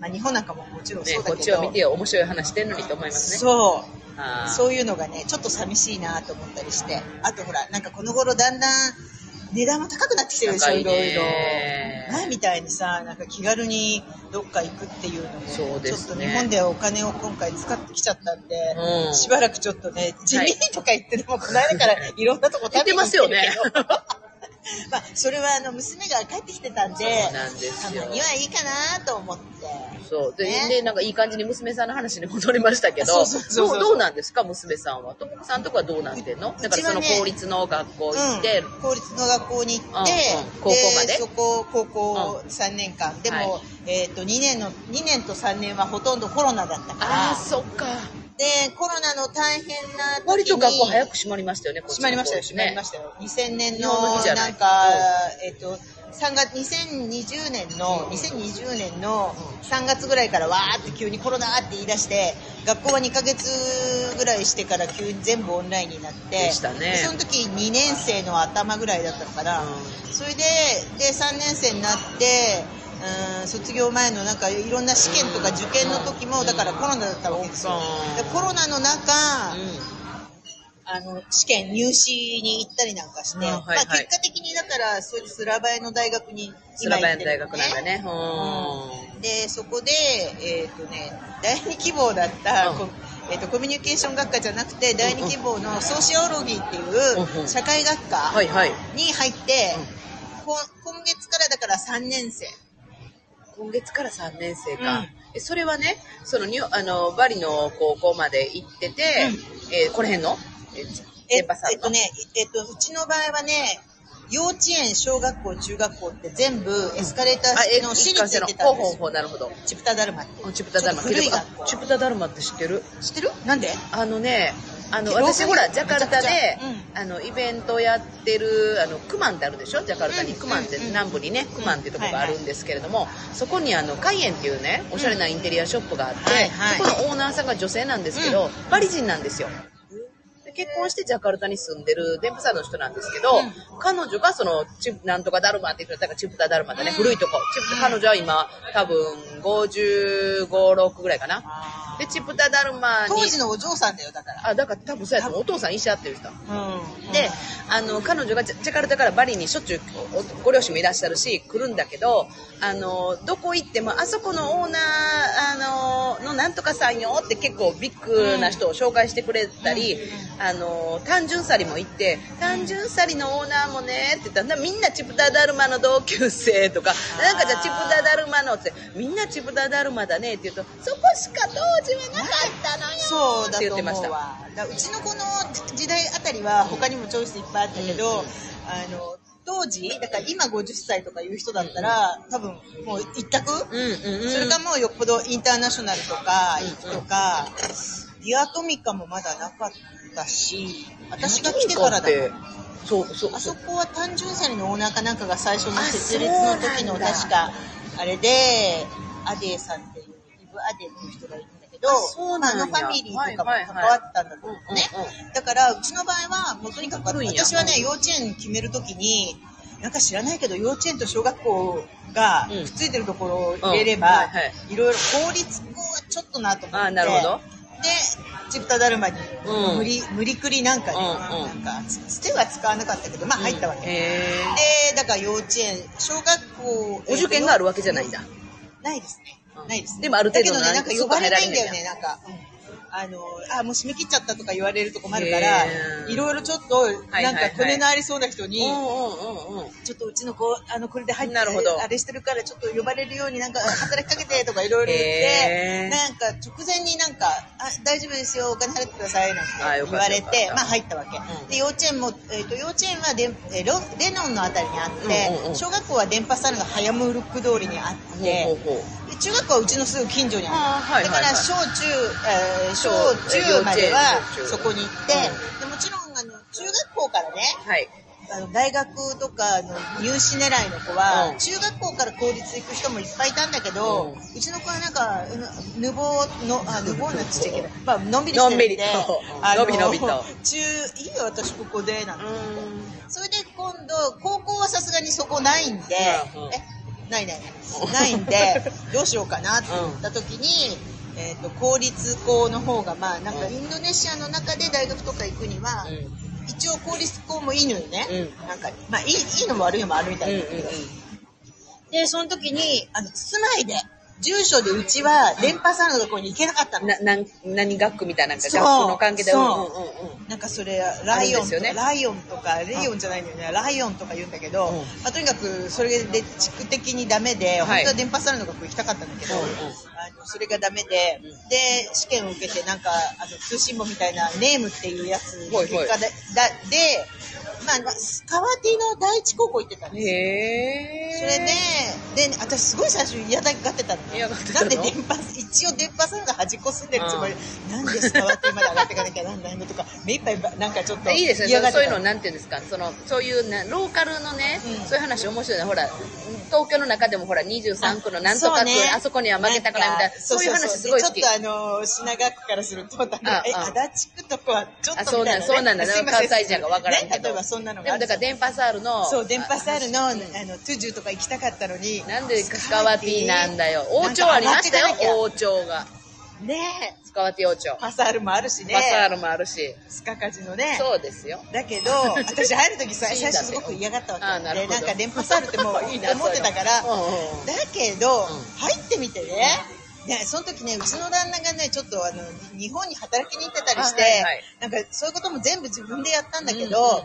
まあ、日本なんかももちろんねそうだけど、こっちを見てよ面白い話してんのにと思いますね。そう。そういうのがね、ちょっと寂しいなと思ったりして。あとほら、なんかこの頃だんだん値段も高くなってきてるでしょ、高いいろいろ。ね。前みたいにさ、なんか気軽にどっか行くっていうのも、そうですね。ちょっと日本でお金を今回使ってきちゃったんで、うん。しばらくちょっとね、地味とか言ってでも、この間からいろんなとこ食べてますよね *laughs* まあ、それはあの娘が帰ってきてたんで、そうなんですよ。たまにはいいかなと思って。そう。で,、ね。でなんかいい感じに娘さんの話に戻りましたけどどうどうなんですか娘さんは？ともこさんとこはどうなってんの？うだからその公立の学校行って、うん、公立の学校に行って、うんうん。高校まで？そこ高校3年間、でも、はい。えっ、と2年の2年と3年はほとんどコロナだったから。ああそっかでコロナの大変な時に割と学校早く閉まりましたよね閉まりましたよ方閉まりましたよ。2000年のなんかえっ、と3月2020年の2020年の3月ぐらいからわーって急にコロナって言い出して学校は2ヶ月ぐらいしてから急に全部オンラインになってでしたね。その時2年生の頭ぐらいだったのかな、うん。それでで3年生になってうん卒業前のなんかいろんな試験とか受験の時もだからコロナだったわけですよ。コロナの中、うん。あの試験入試に行ったりなんかして、うんはいはい。まあ、結果的にだからそういうスラバヤの大学にスラバヤの大今行ってるの学なんだね。うでそこでえっ、とね第二希望だった、うん。こえー、とコミュニケーション学科じゃなくて第二希望のソーシオロギーっていう社会学科に入って、こ今月からだから3年生今月から3年生か、うん。えそれはねそのニュあのバリの高校まで行ってて、えーこの辺の？ええっとね、えっと、うちの場合はね、幼稚園、小学校、中学校って全部エスカレーター式の市についてたんですよ。ほうほうほう、なるほど。チプタダルマ。って。チプタダルマ。古い学校。あチプタダルマって知ってる？知ってる？なんで？あのね、あの、私ほら、ジャカルタであの、イベントやってる、あの、クマンってあるでしょ？ジャカルタに。うん。クマンって、うん。南部にね、クマンっていうところがあるんですけれども、そこにあの、カイエンっていうね、おしゃれなインテリアショップがあって、はいはい。そこのオーナーさんが女性なんですけど、パリ人なんですよ。で結婚してジャカルタに住んでる電波サーの人なんですけど、彼女がそのチプなんとかダルマって言ってたからチプタダルマだね、古いとこ。チプタ彼女は今多分55、6ぐらいかなでチプタダルマに当時のお嬢さんだよ、だから。あだから多分そうやとお父さん医者っていう人うん。で、あの、彼女がジャカルタからバリにしょっちゅうおご両親もいらっしゃるし、来るんだけど、あの、どこ行っても、あそこのオーナー、あの、のなんとかさんよって結構ビッグな人を紹介してくれたり、あの、単純サリも行って、単純サリのオーナーもね、って言ったら、みんなチプタダルマの同級生とか、なんかじゃあチプタダルマのって、みんなチプタダルマだねって言うと、そこしか当時はなかったのよ。そうだ。と思ううちの子の時代あたりは他にもチョイスいっぱいあったけど、うんあの、当時、だから今50歳とかいう人だったら、多分もう一択、うんうんうん。それかもうよっぽどインターナショナルとかうん行くとか、ディアトミカもまだなかったし、私が来てからだそうそうあそこは単純サリのオーナーかなんかが最初の設立の時の確か、あれで、アデーさんっていう、イブ・アデーっていう人がいるんだけど、うああのファミリーとかも関わったんだと思うね。だから、うちの場合は、もうとにかく私はね、幼稚園決めるときに、なんか知らないけど、幼稚園と小学校がくっついてるところを入れれば、いろいろ公立校はちょっとなと思って。あなるほどで、チプタダルマにうん無理、無理くりなんかね、うんうんなんか、つては使わなかったけど、まあ入ったわけ。へで、だから幼稚園、小学校。ーお受験があるわけじゃないんだ。ないですねう。んないです。ね。でもある程度のだけどね、なんか呼ばれないんだよね、なんか。うんあの、あ、もう締め切っちゃったとか言われると困るからいろいろちょっと、はいなんか、コネのありそうな人に。ちょっとうちの子、あの、これで入って、なるほど。あれしてるから、ちょっと呼ばれるようになんか、働きかけてとかいろいろ言って、なんか、直前になんか、あ、大丈夫ですよ、お金払ってください、なんて言われて、まあ入ったわけ。うん。で、幼稚園も、えっ、と、幼稚園はで、えレノンのあたりにあって、小学校は電波サルがハヤムルック通りにあって、中学校はうちのすぐ近所にある。あーはいはいはい。だから、小中、えー小小中まではそこに行って、うん。でもちろん、あの、中学校からね、はい。あの大学とかの入試狙いの子は、うん。中学校から公立行く人もいっぱいいたんだけど、ううんちの子はなんか、ぬぬぼーの、あ、ぬぼーなっちゃいけない。まあ、のんびりしてるんで、のんびりと。あのびと。中、いいよ、私ここで、なんて。うそれで今度、高校はさすがにそこないんで、え、ないないない。ないんで、*laughs* どうしようかなって言った時に、えっ、と、公立校の方が、まあ、なんかうんインドネシアの中で大学とか行くには、ん。うん。一応公立校もいいのよね。うなんか、まあ、いい、いいのも悪いのもあるみたうんうんいだけど。で、その時に、あの、住まいで、住所でうちは電波サロンのところに行けなかったの。な、なん、何学区みたいな、なんかそう。学区の関係で。そう。うんうんうんなんかそれ、ライオンね。ライオンとか、レイオンじゃないんだよね、ライオンとか言うんだけど、うん。まあ、とにかくそれで地区的にダメで、はい。本当は電波サロンの学校行きたかったんだけど、あのそれがダメで、うん。で、試験を受けて、なんか、あの通信簿みたいなネームっていうやつの結果で、だで、まあ、スカワティの第一高校行ってたんですよ。それで、で、私すごい最初嫌がってたの。嫌がってたのなんで電波、一応電波さんが端っこ住んでるつもり、なんで伝わってまで上がっていかなきゃなんないのとか、目いっぱいばなんかちょっといいですねそういうのなんていうんですかそのそういうなローカルのね、うん。そういう話面白いなほら東京の中でもほら23区のなんとか区あ,、ね。そこには負けたからみたいなそういう話すごい好き。でちょっとあの、品川区からすると、あのえ、ああ。足立区とかはちょっあそうなん。そうなん。だ関西人がわからんけど。ね、例えばそんなのでもがあるだから電波サールのそう、電波サールの、ああの、トゥジュとか行きたかったのに。なんでスカワティなんだよ王朝ありましたよ王朝が。ねえ。スカワティ王朝。パサールもあるしね。バサールもあるし。スカカジのね。そうですよ。だけど、私入る *laughs* と。き最初すごく嫌がったわけ。で、あなるほど。なんか電波サールってもう *laughs* いいな思ってたから、だけど、ん。入ってみてね、ね、その時ね、うちの旦那がね、ちょっとあの、日本に働きに行ってたりして、あはいはい。なんかそういうことも全部自分でやったんだけど、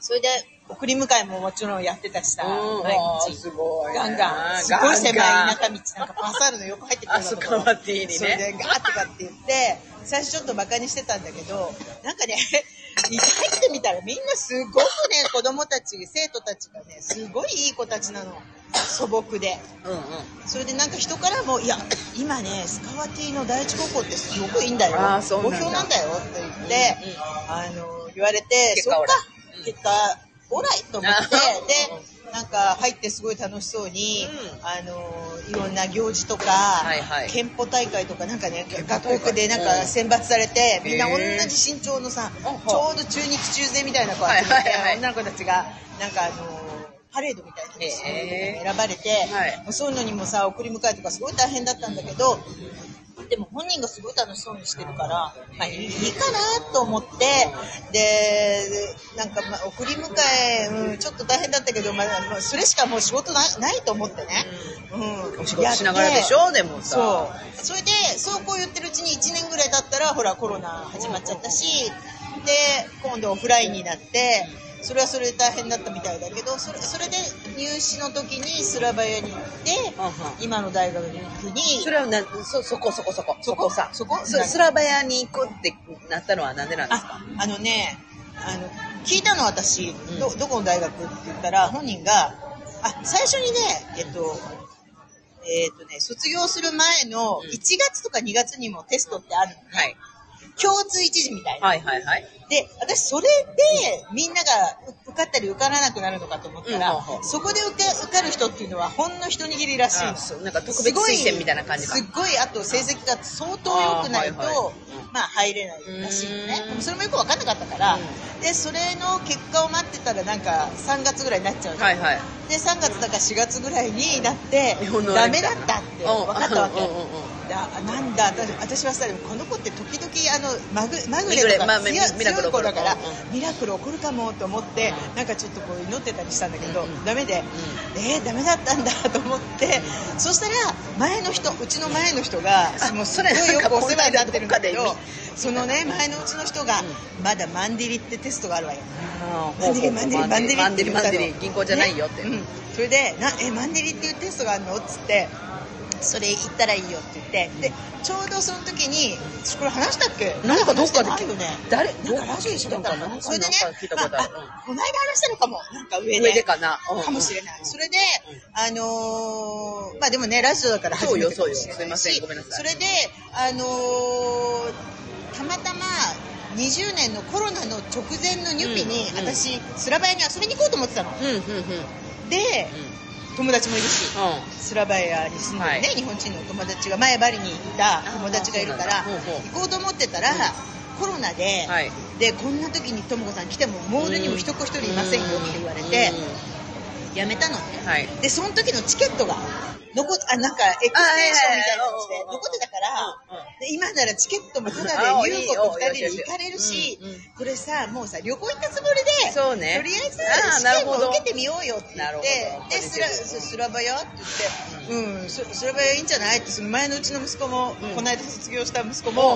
それで送り迎えももちろんやってたしさ、うん毎日。すごいガンガン。すごい狭い田舎道、なんかパサールの横入ってくるようなところあスカワティにねそれでガーッとかって言って、最初ちょっとバカにしてたんだけど、なんかね、入ってみたらみんなすごくね、子供たち、生徒たちがね、すごいいい子たちなの。素朴で。うんうん。それでなんか人からも、いや、今ね、スカワティの第一高校ってすごくいいんだよ。あーそうなんだ好評なんだよって言って、うんうんあの、言われて、そっか結果、オーライと思って、あで、なんか入ってすごい楽しそうに、うん。あの、いろんな行事とか、はいはい。憲法大会とかなんかね、学校でなんか選抜されて、みんな同じ身長のさ、ちょうど中日中背みたいな子がいて、女の子たちが、なんかあの、パレードみたいなのに選ばれて、そういうのにもさ、送り迎えとかすごい大変だったんだけど、でも本人がすごい楽しそうにしてるから、まあいいかなと思って、で、なんかまあ送り迎え、うん、ちょっと大変だったけど、まあ、まあそれしかもう仕事なないと思ってね。うん。お仕事しながらでしょ？でもさ。そう。それで、そうこう言ってるうちに1年ぐらい経ったら、ほら、コロナ始まっちゃったし、で、今度オフラインになって、それはそれで大変だったみたいだけど、それそれで入試の時にスラバヤに行って、今の大学に、それはな、そ、そこそこそこ。そこさ。そこ？そスラバヤに行くってなったのはなんでなんですか？あ、あのね、あの、聞いたの私、んど、どこの大学って言ったら、本人が、あ、最初にね、えっと、えっとね、卒業する前のうん1月とか2月にもテストってあるのね。はい。共通一時みたいな。はいはいはい。で、私それでみんなが受かったり受からなくなるのかと思ったら、うんほうほうそこで受か受かる人っていうのはほんの一握りらしいのあそうなんか特別推薦みたいな感じかすっごい、あと成績が相当良くないと、あーはいはいまあ入れないらしいのねう。んでもそれもよく分かんなかったから、うで、それの結果を待ってたらなんか3月ぐらいになっちゃうのはいはい。で、3月だか4月ぐらいになってダメだったって分かったわけ。うんうんうんうんだなんだ私私はさでもこの子って時々あのまぐまぐれミグレまあとか強い子だからミラクル起こるかもと思ってなんかちょっとこう祈ってたりしたんだけど、うんうんダメで、えー、ダメだったんだと思って、そしたら前の人うちの前の人があもうすごいよくお世話になってるんだけどそのね前のうちの人が、うまだマンデリってテストがあるわよ。マンデリマンデリマンデリマンデリマンデって言ったの。リ銀行じゃないよって。ねうん、それでなえマンデリっていうテストがあるの？っつってそれ行ったらいいよって言ってでちょうどその時にこれ話したっけ？なんかどっかでないよね。誰？なんかラジオで喋ったのそれでねことある。まあこの間話したのかも。なんか上で。上でかな？うん。かもしれない。それで、あのーまあでもね、ラジオだから初めてかもしれないし。そうよ。そうよすいませんごめんなさい。それで、あのーたまたま20年のコロナの直前のニュピに、うんうん。私、スラバヤに遊びに行こうと思ってたの。うんうんうん。で、友達もいるし、うスラバヤに住んでるね、はい。日本人のお友達が前バリにいた友達がいるから行こうと思ってたら、コロナで。でこんな時にとも子さん来てもモールにも一子一人いませんよって言われて、やめたのはい。で、その時のチケットが残っ、あ、なんか、エクステンションみたいなのしてあはいはいはい残ってたから、で今ならチケットもタあダで、優子と二よ人で行かれるしこれさ、もうさ、旅行行ったつもりで、そうね。とりあえず試験も受けてみようよって言ってど、で、スラ、スラバヤって言って、うん、ススラバヤいいんじゃないって、その前のうちの息子も、うん。この間卒業した息子も。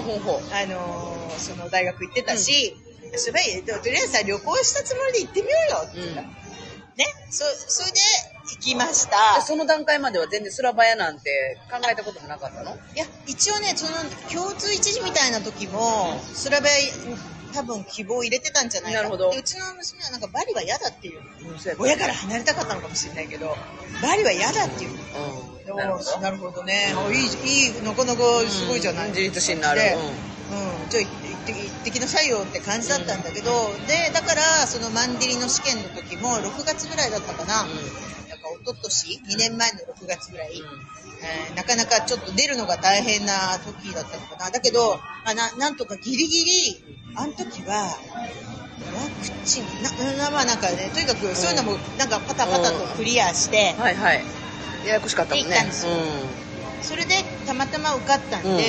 あのーその大学行ってたし、スラバヤ、とりあえずさ、旅行したつもりで行ってみようよって言った。うんね、そ、それで行きましでた。その段階までは全然スラバヤなんて考えたこともなかったの？いや、一応ね、その共通一時みたいな時も、スラバヤ、多分希望入れてたんじゃないか。なるほど。でうちの娘はなんかバリは嫌だっていう。う親から離れたかったのかもしれないけど、バリは嫌だっていう。うん。なるほど。なるほどね。あいい、いい、なかなかすごいじゃない、うん。自立心のある。でうん。うん、じゃあ行って行ってきなさいよって感じだったんだけど、で、だから、そのマンデリの試験の時も、6月ぐらいだったかな。なんか、一昨年、2年前の6月ぐらい、えーなかなかちょっと出るのが大変な時だったのかな。だけど、まあ、ななんとかギリギリ、あの時は、ワクチン、な、なまあなんかね、とにかくそういうのもなんかパタパタとクリアして、はいはい。ややこしかったもんね。んですよ。それでたまたま受かったんで、うん。あの、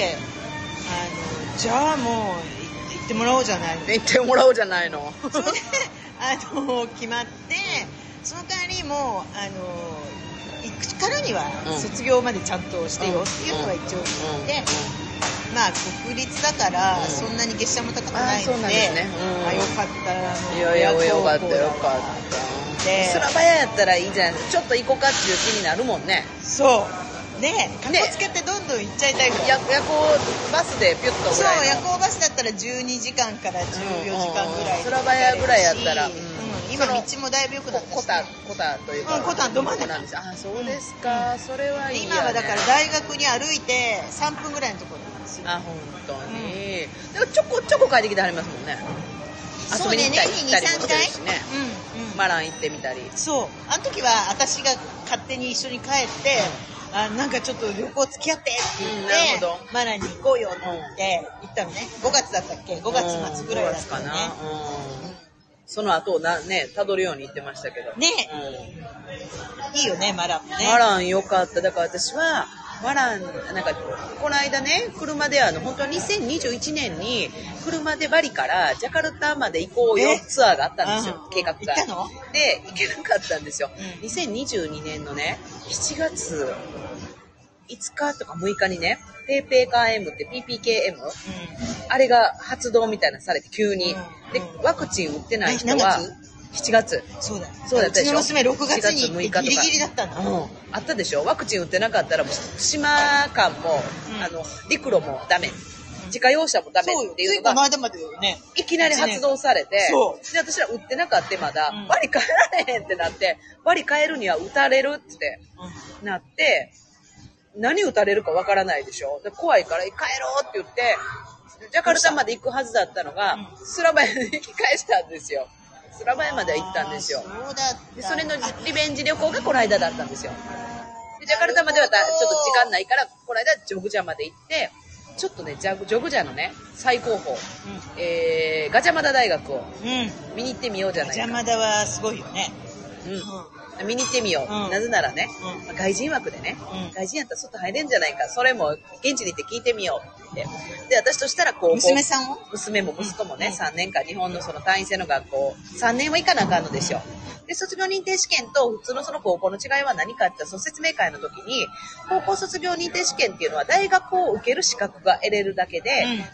じゃあもうってもらおうじゃないうん。言ってもらおうじゃないの。それで、あの、決まって、その代わりもう、あの、行くからにはうん卒業までちゃんとしてよっていうのは一応言って、まあ国立だからうんそんなに月謝も高くないので、なんですねよかったいやいや、よかったよかった。でスラバヤやったらいいじゃないちょっと行こうかっていう気になるもんね。そうねかっこつけてどんどん行っちゃいたいぐら。いや夜行バスでピュッとぐそうらいの。夜行バスだったら12時間から14時間ぐらい空早ぐらいやったらうん。うん今道もだいぶ良くなったし。コタコタというかうんコタど真ん中なんですあそうですか、それはいいよ、ね、今はだから大学に歩いて3分ぐらいのところなんですよ。あ本当に、でもちょこちょこ帰ってきてはりますもんね。そう遊びに行ったりね行ったりもしてる年にしね。23回うんうん。マラン行ってみたり。そう。あの時は私が勝手に一緒に帰って、あなんかちょっと旅行付き合ってって言って、うんなるほど。マナに行こうよって言って行ったのね。5月だったっけ？5月末ぐらいだったね。うん。その後なねたどるように言ってましたけど。ね。うん。いいよねマラもね。マラン良かった。だから私は、マラン、なんか、この間ね、車であの、本当は2021年に、車でバリからジャカルタまで行こうよえ？ツアーがあったんですよう、ん。計画が。行ったの？で、行けなかったんですよ。うん。2022年のね、7月5日とか6日にね、ペーペーカー M って PPKM? あれが発動みたいなのされて急に。うん。でうん、ワクチン打ってない人は月、7月。そうだ。そうだったでしょ？うちの娘6月に行7月6日とか。ってギリギリだったんだ、うん、あったでしょ？ワクチン打ってなかったらもう島間も、うん。あの陸路もダメ自家用車もダメっていうのがね。いきなり発動されてそで私ら打ってなかったまだ、うん。バリ帰られへんってなってバリ帰るには打たれるってなって何打たれるかわからないでしょ。で怖いから帰ろうって言ってジャカルタまで行くはずだったのが、うスラバヤに引き返したんですよ。スラバヤまでは行ったんですよ。でそれのリベンジ旅行がこの間だったんですよ。でジャカルタまではたちょっと時間ないから、この間ジョグジャまで行って、ちょっとね、ジャグジョグジャのね、最高峰、えー、ガジャマダ大学をうん。うん見に行ってみようじゃないか。邪魔だはすごいよね。うん。見に行ってみよう。うんなぜならね、うんまあ外人枠でね、うん外人やったら外入れんじゃないか。それも現地に行って聞いてみようって。で、私としたら高校。娘さんを？娘も息子もね、うん3年間日本のその単位制の学校、3年は行かなあかんのですよ。で、卒業認定試験と普通のその高校の違いは何かってその説明会の時に、高校卒業認定試験っていうのは大学を受ける資格が得れるだけで、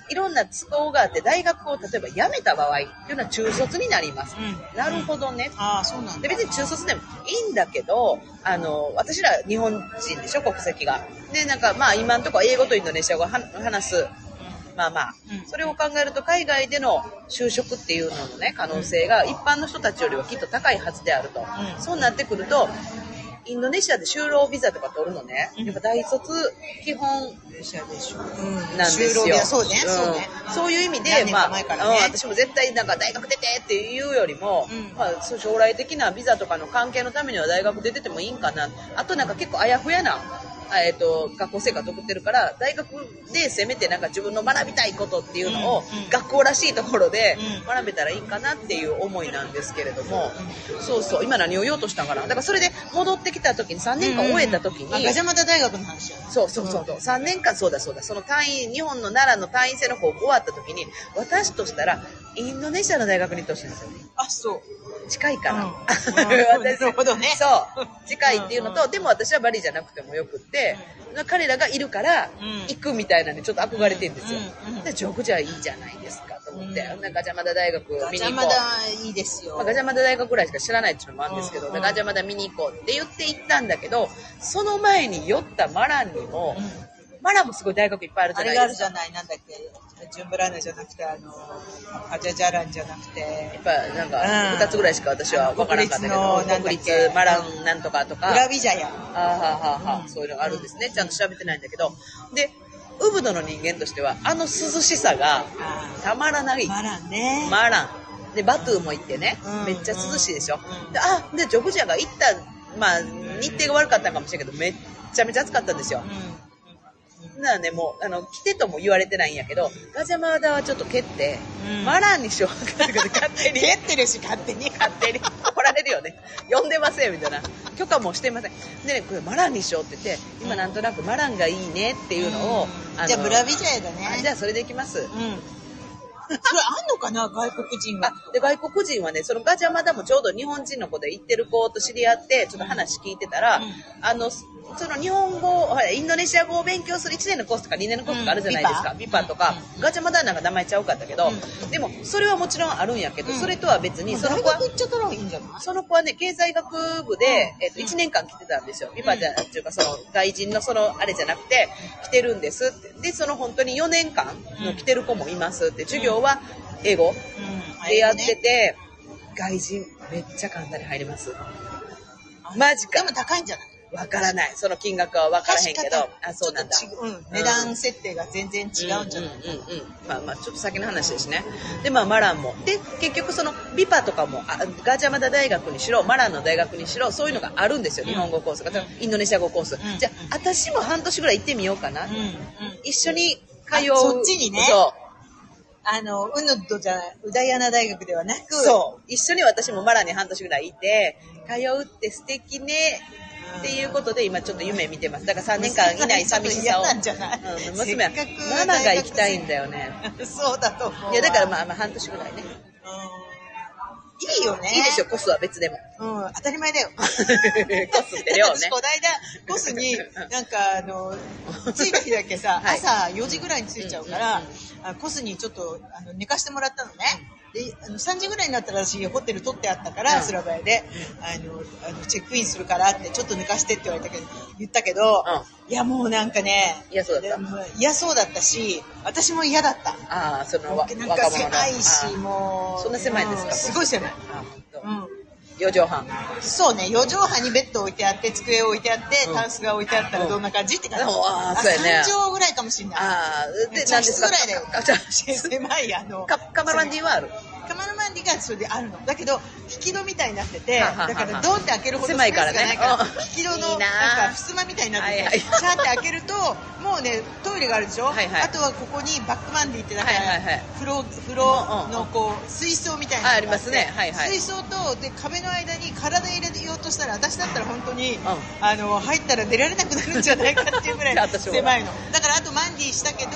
いろんな都合があって大学を例えば辞めた場合っていうのは中卒になります。うんなるほどね。ああそうなんだで別に中卒でもいいんだけど、あの、私ら日本人でしょ、国籍が。で、なんかまあ今のところ英語とインドネシア語話す。まあまあ、うんそれを考えると海外での就職っていうののね、可能性が一般の人たちよりはきっと高いはずであると。うんそうなってくると、インドネシアで就労ビザとか取るのね、うん。やっぱ大卒基本なんですよ。そうね、んそうね。そういう意味でまあ、私も絶対なんか大学出てっていうよりも、うん。まあ、将来的なビザとかの関係のためには大学出ててもいいんかな。あとなんか結構あやふやな、あえっ、と、学校生活送ってるから、大学でせめてなんか自分の学びたいことっていうのを、学校らしいところでうん。学べたらいいかなっていう思いなんですけれども、そうそう、今何を言おうとしたんかな？だからそれで戻ってきた時に、3年間終えた時に、あガジャマダ大学の話よそうそうそうそう、3年間そうだそうだ。その単位日本の奈良の単位制の高校終わった時に私としたらインドネシアの大学に行ってほしいんですよね。あそう。近いから、うん。*laughs* 私なるほどね。そう。*laughs* 近いっていうのと、うんでも私はバリじゃなくてもよくって、彼らがいるからうん。行くみたいなんでちょっと憧れてるんですよ、うんうんでジョグじゃいいじゃないですかと思って、うんなんかガジャマダ大学ガ見に行こう。ジャマダいいですよ。まあ、ガジャマダ大学ぐらいしか知らないっていうのもあるんですけど、うん。でガジャマダ見に行こうって言って行ったんだけどその前に寄ったマランにも、うんマランもすごい大学いっぱいあるじあれがあるゃないですか。じゃないなんだっけ。ジュンブラーナじゃなくてあのアジャジャランじゃなくて。やっぱなんかうん。2つぐらいしか私は分からなかったけど国立マランなんとかとか。グラビジャヤ。あーはーはーはー。うん。そういうのがあるんですね。ちゃんと調べてないんだけど。でウブドの人間としてはあの涼しさがあたまらない。ーマランね。マラン。でバトゥーも行ってね、うんめっちゃ涼しいでしょ、うんであでジョグジャが行ったまあ日程が悪かったんかもしれんけどめっちゃめちゃ暑かったんですよ、うんなのでもうあの来てとも言われてないんやけどガジャマダはちょっと蹴って、うん。マランにしようかって勝手に蹴ってるし勝手に。勝手に怒られるよね。呼んでませんみたいな。許可もしてません。でねこれマランにしようって言って今なんとなくマランがいいねっていうのを、のじゃあブラビジャヤだね。あじゃあそれでいきます、うんそれあんのかな外国人はあで外国人はねそのガジャマダもちょうど日本人の子で行ってる子と知り合ってちょっと話聞いてたら、うん。あのその日本語、インドネシア語を勉強する1年のコースとか2年のコースとかあるじゃないですか。うんビパとか、ガチャマダーなんか名前ちゃうかったけど、でも、それはもちろんあるんやけど、うん。それとは別に、その大子はその子はね、経済学部で、えっと、1年間来てたんですよ。ビパじゃ、っていうか、その、外人のその、あれじゃなくて、来てるんですって。で、その本当に4年間も来てる子もいますって。授業は英語。うん。でやってて、外人めっちゃ簡単に入ります。マジか。でも高いんじゃない？わからない。その金額はわからへんけど。あ、そうなんだ。ううん、値段設定が全然違うんじゃない、うんうんうんうん。まあまあちょっと先の話ですね。でまあマランも。で結局そのビパとかもあガジャマダ大学にしろマランの大学にしろそういうのがあるんですよ、日本語コースが。インドネシア語コース、ん。じゃあ私も半年ぐらい行ってみようかな、うん。うん。一緒に通う。あそっちにね。そあの、ウヌッドじゃない、ウダヤナ大学ではなく、うそう。一緒に私もマランに半年ぐらいいて通うって素敵ねっていうことで今ちょっと夢見てます。だから3年間いない寂しさを。なんじゃない。うん、娘はママが行きたいんだよね。*laughs* そうだと思うわ。いやだからまあまあ半年ぐらいね。うんいいよね。いいですよコスは別でもうん、当たり前だよ。*laughs* コスって量ね *laughs* 私、こないだ、コスに、なんか、あの、*laughs* 着いた日だけさ、はい朝4時ぐらいに着いちゃうから、うんうんあコスにちょっとあの寝かしてもらったのね。で、あの3時ぐらいになったら私、ホテル取ってあったから、うんスラバヤで、あの、あのチェックインするからって、ちょっと寝かしてって言われたけど、言ったけど、いや、もうなんかね、嫌そうだったそうだったし、私も嫌だった。ああそのわなんか狭いし、あもう。そんな狭いんですか？うんすごい狭い。あ本当うん。4畳半そうね、4畳半にベッド置いてあって、机置いてあって、うんタンスが置いてあったらどんな感じって感じ。うんあーそうやね3畳ぐらいかもしんない。ああで茶何ですか？室ぐらいだよ。狭い、あの。あカカマランディはあるカマルマンディがそれであるの。だけど、引き戸みたいになってて、だからドンって開けるほど狭いからね。スペースがないからうん。引き戸のななんか襖みたいになってて、シャーって開けると、もうね、トイレがあるでしょ、はいはい。あとはここにバックマンディってだから、はいはいはい。風呂、風呂のこう、水槽みたいなのがあありますね。はいはい。水槽とで壁の間に体入れようとしたら、私だったら本当に、ん。あの、入ったら出られなくなるんじゃないかっていうぐらい狭いの。だからあとマンディしたけど、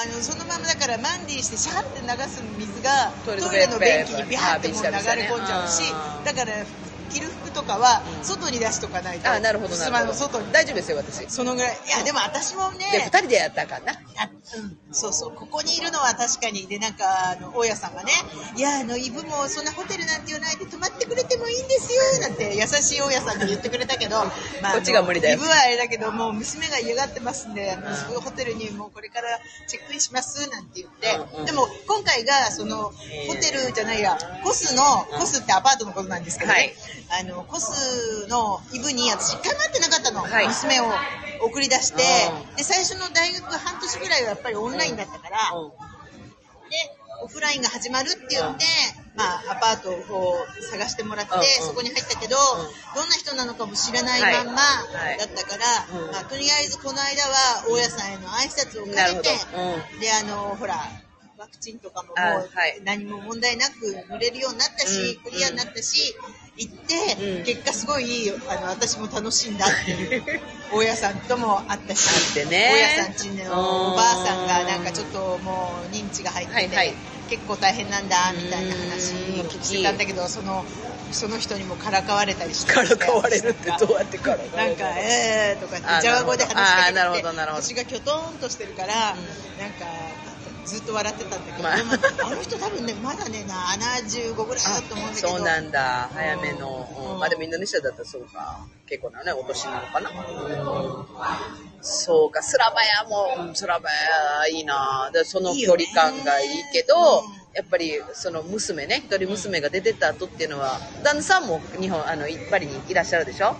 あのそのままだからマンディしてシャーって流す水がトイレの便器にビャーってもう流れ込んじゃうしだから着る服とかはうん。外に出しとかないと。あなるほどなる襖ほど。の外に。大丈夫ですよ私。でそのぐらい。いやでも私もね2人でやったかんな。あうん、そうそう。ここにいるのは確かにでなんかあの大家さんがね「いやあのイブもそんなホテルなんて言わないで泊まってくれてもいいんですよ」なんて優しい大家さんが言ってくれたけど、まあ、こっちが無理だよ。イブはあれだけどもう娘が嫌がってますんでホテルにもうこれからチェックインしますなんて言って、うんうん。でも今回がそのホテルじゃないやコスのコスってアパートのことなんですけどね、はいあのコスのイブに私一回も会ってなかったの、はい。娘を送り出して。うん。で最初の大学半年ぐらいはやっぱりオンラインだったから、うん。でオフラインが始まるって言って、まあ、アパートを探してもらって、そこに入ったけど、ん。どんな人なのかも知らないはいまんまはい。だったから、うん。まあ、とりあえずこの間は大家さんへの挨拶を兼なるほねてであのほらワクチンとかももあうはい。何も問題なく塗れるようになったし、うん。クリアになったし行って、うん。結果すごいあの私も楽しんだっていう大家さんとも会ったし会ってね。大家さんちのおばあさんがなんかちょっともう認知が入ってて、はいはい。結構大変なんだみたいな話をしてたんだけどそのその人にもからかわれたりしてからかわれるってどうやってからかわれるなんか「えー」とかってあジャワ語で話しかあけてきてなるほどなるほど。私がきょとんとしてるから、なんかずっと笑ってたんだけど、まあ。あの人多分ねまだね75ぐらいだと思うんだけど。そうなんだ。早めの、まあでもインドネシアだったらそうか。結構なねお年なのかな、うんそうか。スラバヤもうんスラバヤいいな。でその距離感がいいけどうん。やっぱりその娘ね一人娘が出てった後っていうのは旦那さんも日本あのパリにいらっしゃるでしょ？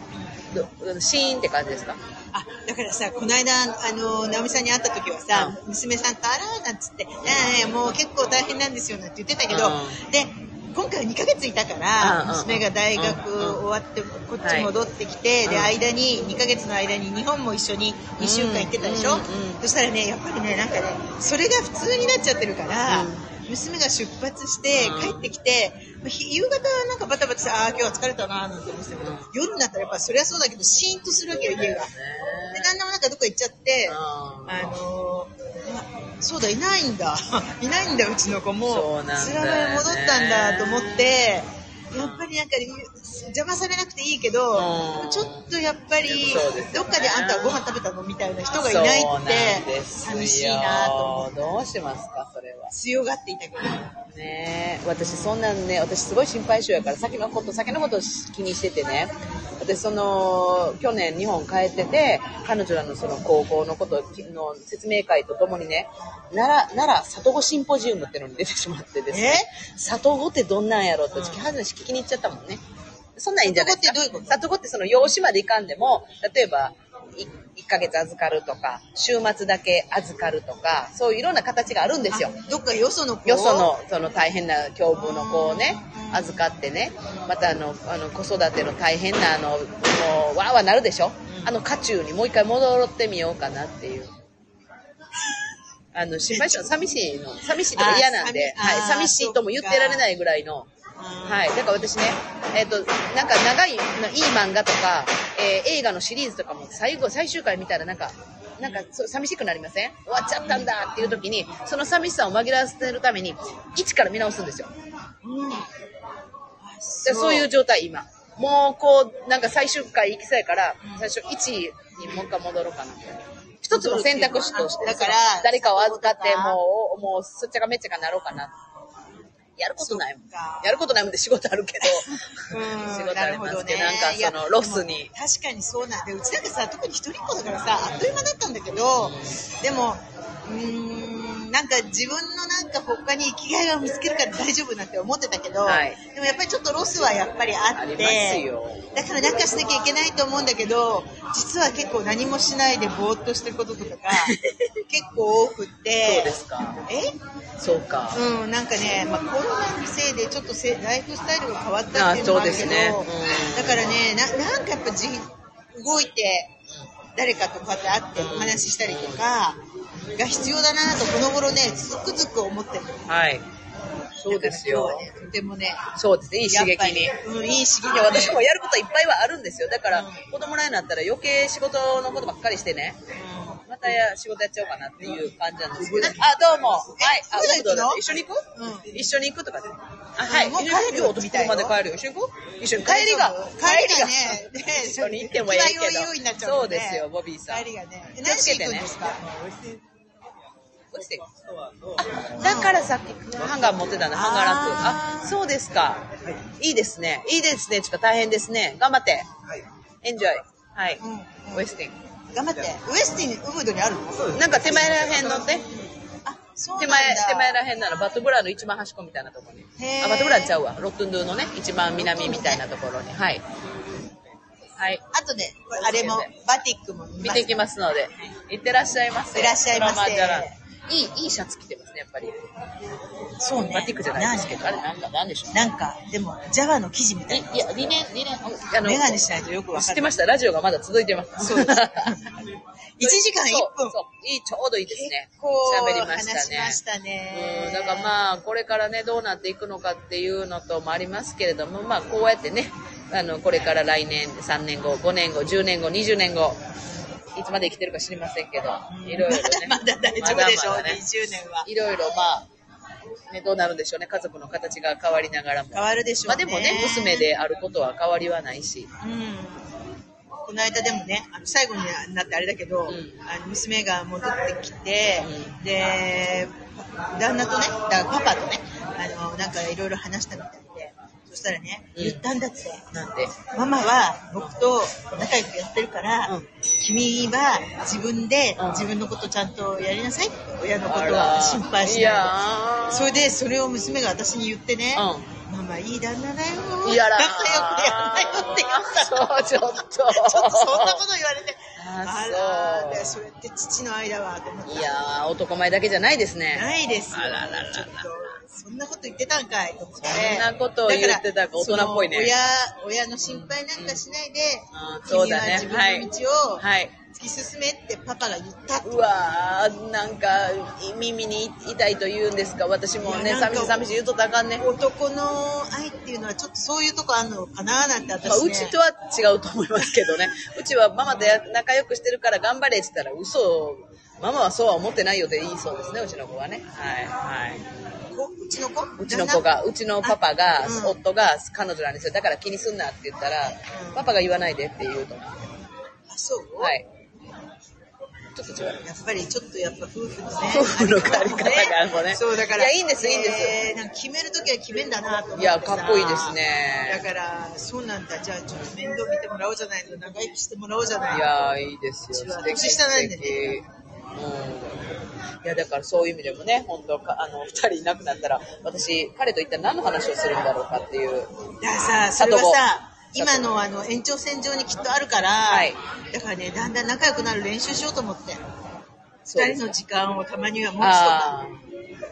どシーンって感じですか？あだからさこの間あの直美さんに会った時はさ、娘さんと「あら」なんつって「いやいやもう結構大変なんですよ」なんて言ってたけど、うん。で今回は2ヶ月いたから、うんうん娘が大学終わってこっち戻ってきて、でうん間に2ヶ月の間に日本も一緒に2週間行ってたでしょ、うんうんうん。そしたらねやっぱりねなんかねそれが普通になっちゃってるから、うん娘が出発してうん。帰ってきて、夕方はなんかバタバタしてああ今日は疲れたなーなんて思ってたけど、うん。夜になったらやっぱそりゃそうだけどシーンとするわけよ家が。で旦那もなんかどっか行っちゃって、ああのそうだいないんだ。いないんだ *laughs* うちの子も。そうなんだよね。スラバヤ戻ったんだと思ってやっぱりなんか邪魔されなくていいけど、うん。ちょっとやっぱり、どっかであんたはご飯食べたのみたいな人がいないって寂しいなと思って。どうしますか、それは。強がっていたけど。ねえ。私そんなんね私すごい心配性やから先のこと先のこと気にしててね。私その去年日本帰ってて彼女らのその高校のことの説明会とともにね奈良奈良里子シンポジウムってのに出てしまってですね。里子ってどんなんやろって私話聞きに行っちゃったもんねそんなんいいんじゃない？ですか里子ってどういうこと？里子ってその養子まで行かんでも例えばい1ヶ月預かるとか週末だけ預かるとかそういういろんな形があるんですよ。どっかよその子？よそのその大変な境遇の子をね預かってねまたあのあの子育ての大変なあのもうわーわーなるでしょ、あの渦中にもう一回戻ってみようかなっていう。あの心配性寂しいの。寂しいとか嫌なんで、はい、寂しいとも言ってられないぐらいのはい。だから私ね、えっ、と、なんか長い、いい漫画とか、えー映画のシリーズとかも最後、最終回見たらなんか、なんかそう寂しくなりません？終わっちゃったんだっていう時に、その寂しさを紛らわせるために、一から見直すんですよ。うんでそういう状態、今。もう、こう、なんか最終回行きそうやから、最初1にもう一回戻ろうかな。一つの選択肢として、だから誰かを預かって、もう、もう、すっちゃかめっちゃかなろうかな。やることないもん。やることないもんで仕事あるけど、*laughs* うん仕事ありますけど、なんかその、ロスに。確かにそうなん。でうちなんかさ特に一人っ子だからさあっという間だったんだけどでもうーんなんか自分のなんか他に生きがいを見つけるから大丈夫なんて思ってたけど、はいでもやっぱりちょっとロスはやっぱりあって。だからなんかしなきゃいけないと思うんだけど実は結構何もしないでぼーっとしてることとかが *laughs* 結構多くってそうですか。え？そうか。うん、なんかね、まあ、コロナのせいでちょっとせライフスタイルが変わったっていうのもあるけど、ねうんだからねな、なんかやっぱじ動いて、誰かとこうやって会ってお話ししたりとかが必要だなとこの頃ね、つくづく思ってる。はい。そうですよね、とてもね、そうですね、いい刺激に。うん、いい刺激いや私もやることいっぱいはあるんですよ。だから、うん子供らになったら余計仕事のことばっかりしてね、またや仕事やっちゃおうかなっていう感じなんですけど。あ、どうも。はい。あ、えどうぞ一緒に行くう？ん一緒に行くとかで。あ、はい。もう帰るよみたいな。車で帰るよ。一緒に行こう？一緒に。帰りが。帰りがね、ね *laughs* 一緒に行ってもいよいになっちど。そうんですよ、ボビーさん。帰りがね。え気をつけてね落ちてるあ、だからさっきハンガー持ってたんだ、ハンガーラック。あ、そうですか。いいですね。いいですね。ちょっと大変ですね。頑張って。エンジョイ。はい。うんウエスティン。頑張って。ウエスティン、ウブドにあるの？なんか手前らへん乗って。あ、そうなんだ。手前、手前らへんならバトブラの一番端っこみたいなところに。あ、バトブラちゃうわ。ロットンドゥのね、一番南みたいなところに。はい。はい。あとね、あれも、バティックも見てきますので。いってらっしゃいませ。いらっしゃいませいい、いいシャツ着てますね、やっぱり。そうね。バティックじゃないですけど。あれ、なんか、なんでしょう。なんか、でも、ジャワの生地みたいな。いいや、理念、理念、あの、メガネしないとよくわかる。知ってました。ラジオがまだ続いてます。そうです *laughs* 1時間1そう分。そう。いい、ちょうどいいですね。こう、喋りましたね。話しましたね。うん、だからまあ、これからね、どうなっていくのかっていうのともありますけれども、まあ、こうやってね、あの、これから来年、3年後、5年後、10年後、20年後、いつまで生きてるか知りませんけど、いろいろね。*laughs* まだ大丈夫でしょう、まだまだね20年は。いろいろまあ、ね、どうなるんでしょうね。家族の形が変わりながらも。変わるでしょうね。まあでもね、娘であることは変わりはないし。うん。この間でもね、あの最後になってあれだけど、んあの娘が戻ってきて、うで、旦那とね、だからパパとね、あの、なんかいろいろ話したみたいで、そしたらね、うん言ったんだって、なんで？ママは僕と仲良くやってるから、うん君は自分でうん自分のことちゃんとやりなさいって親のことは心配しないそれで、それを娘が私に言ってね、うママいい旦那だよ。仲良くやらないよって言ったの。そう、ちょっと。ちょっとそんなこと言われて、あらそうでそれって父の愛だわと思って。いやー、男前だけじゃないですね。ないですよ。あららららそんなこと言ってたんかいと思って。そんなことを言ってたか大人っぽいね親、親の心配なんかしないで、うんそうだね自分の道をはい。突き進めってパパが言ったうわー、なんか、耳に痛いと言うんですか？私もね、寂しい寂しい言うとったかんね。男の愛っていうのはちょっとそういうとこあんのかななんて私ね。まあ、うちとは違うと思いますけどね。うちはママとや仲良くしてるから頑張れって言ったら嘘を、ママはそうは思ってないよって言いそうですね、うちの子はね。はい、はい。こうちちの子？うちの子が、うちのパパが、うん夫が彼女なんですよ。だから気にすんなって言ったら、うんパパが言わないでって言うと思う。あそう？はい。ちょっと違う。やっぱりちょっとやっぱ夫婦のね *laughs* 夫婦のあり方がもうねそうだからいやいいんですいいんですえーなんか決めるときは決めんだなと思っていやかっこいいですねだからそうなんだじゃあちょっと面倒見てもらおうじゃないの長生きしてもらおうじゃないいやー、いいですよ。うちは年下なんでねうん。いや、だからそういう意味でもね、本当かあの、二人いなくなったら、私、彼と一体何の話をするんだろうかっていう。だからさそれはさ今のあの延長線上にきっとあるから、はい。だからねだんだん仲良くなる練習しようと思って。二人の時間をたまには持つとあか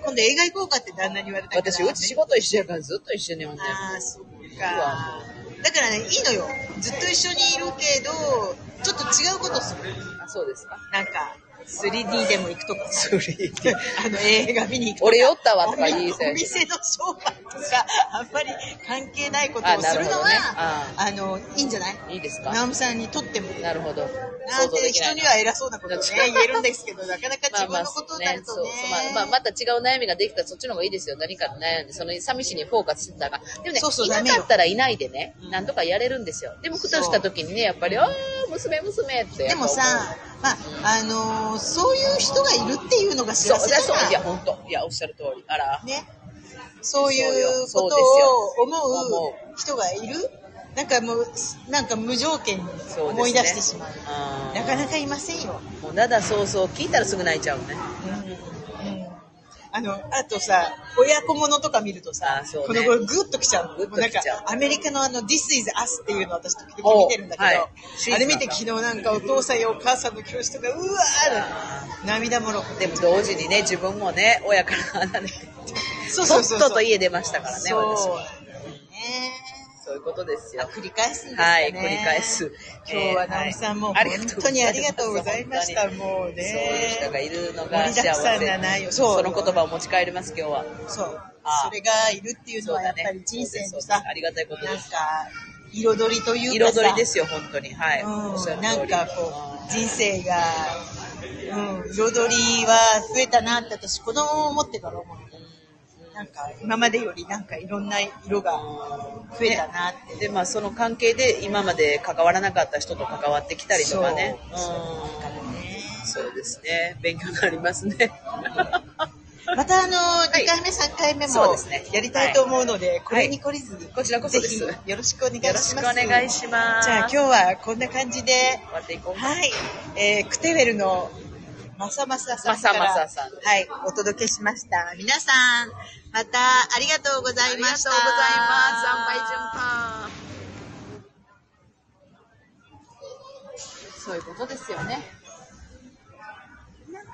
今度映画行こうかって旦那に言われたから。私、うち仕事一緒やからずっと一緒におんねん。ああそっか。だからねいいのよ。ずっと一緒にいるけどちょっと違うことする。あ、そうですか。なんか 3D でも行くとかさ 3D あの映画見に行くとか。俺酔ったわとか言いそうやお店の商売とかあんまり関係ないことをするのはあね。ああのいいんじゃない？いいですか？直美さんにとっても。なるほど。なんて人には偉そうなことをね *laughs* 言えるんですけどなかなか自分のことになるとね。まあ、また違う悩みができたらそっちの方がいいですよ。何か悩んで、その寂しにフォーカスしてたら。でもね、そうそういなかったらいないでね、なんとかやれるんですよ。でも、ふとした時にね、やっぱり、ああ、娘、娘って。やで。もさ、まあ、あのーそういう人がいるっていうのがそう、幸せそう、いや、本当いや、おっしゃる通り。あら。ね。そういうことよを思思う人がいるなんかもう、なんか無条件に思い出してしまう。あーなかなかいませんよ。もう、だだそうそう、聞いたらすぐ泣いちゃうね。うんあの、あとさ、親子ものとか見るとさ、ね。この頃グッときちゃうの。う。なんかアメリカのあの、This is Us っていうのを私時々見てるんだけど、はい。あれ見て昨日なんかお父さんやお母さんの教師とか、うわー涙もろくて。でも、同時にね、自分もね、親から離れて、そうとっそうそうそう。とと家出ましたからね、そう。私。ねそういうことですよ。繰り返すんですかね。はい繰り返す今日はえー直美さんもはい本当にありがとうございました。もうそういうね。人がいるのが幸せ。そうその言葉を持ち帰ります、今日は。そう。あそれがいるっていうのはやっぱり人生のさそうですそうです、ありがたいことです。なんか、彩りというかさ。彩りですよ、本当に。はい。うん。なんかこう、人生が、うん、彩りは増えたなって私子供を持ってから思う。なんか今までよりなんかいろんな色が増えたなって。で、まあ、その関係で今まで関わらなかった人と関わってきたりとかね。そうですね。勉強になりますね。*laughs* またあの、い2回目、3回目もそうですねやりたいと思うので、これに懲りずに、こちらこそですぜひよろしくお願いします。よろしくお願いしますじゃあ今日はこんな感じで、終わっていこう。はい、えー、クテウェルのまさまささんから、まさまささんはい、お届けしました。皆さん、またありがとうござありがとうございます。いました。参拝順番。そういうことですよね。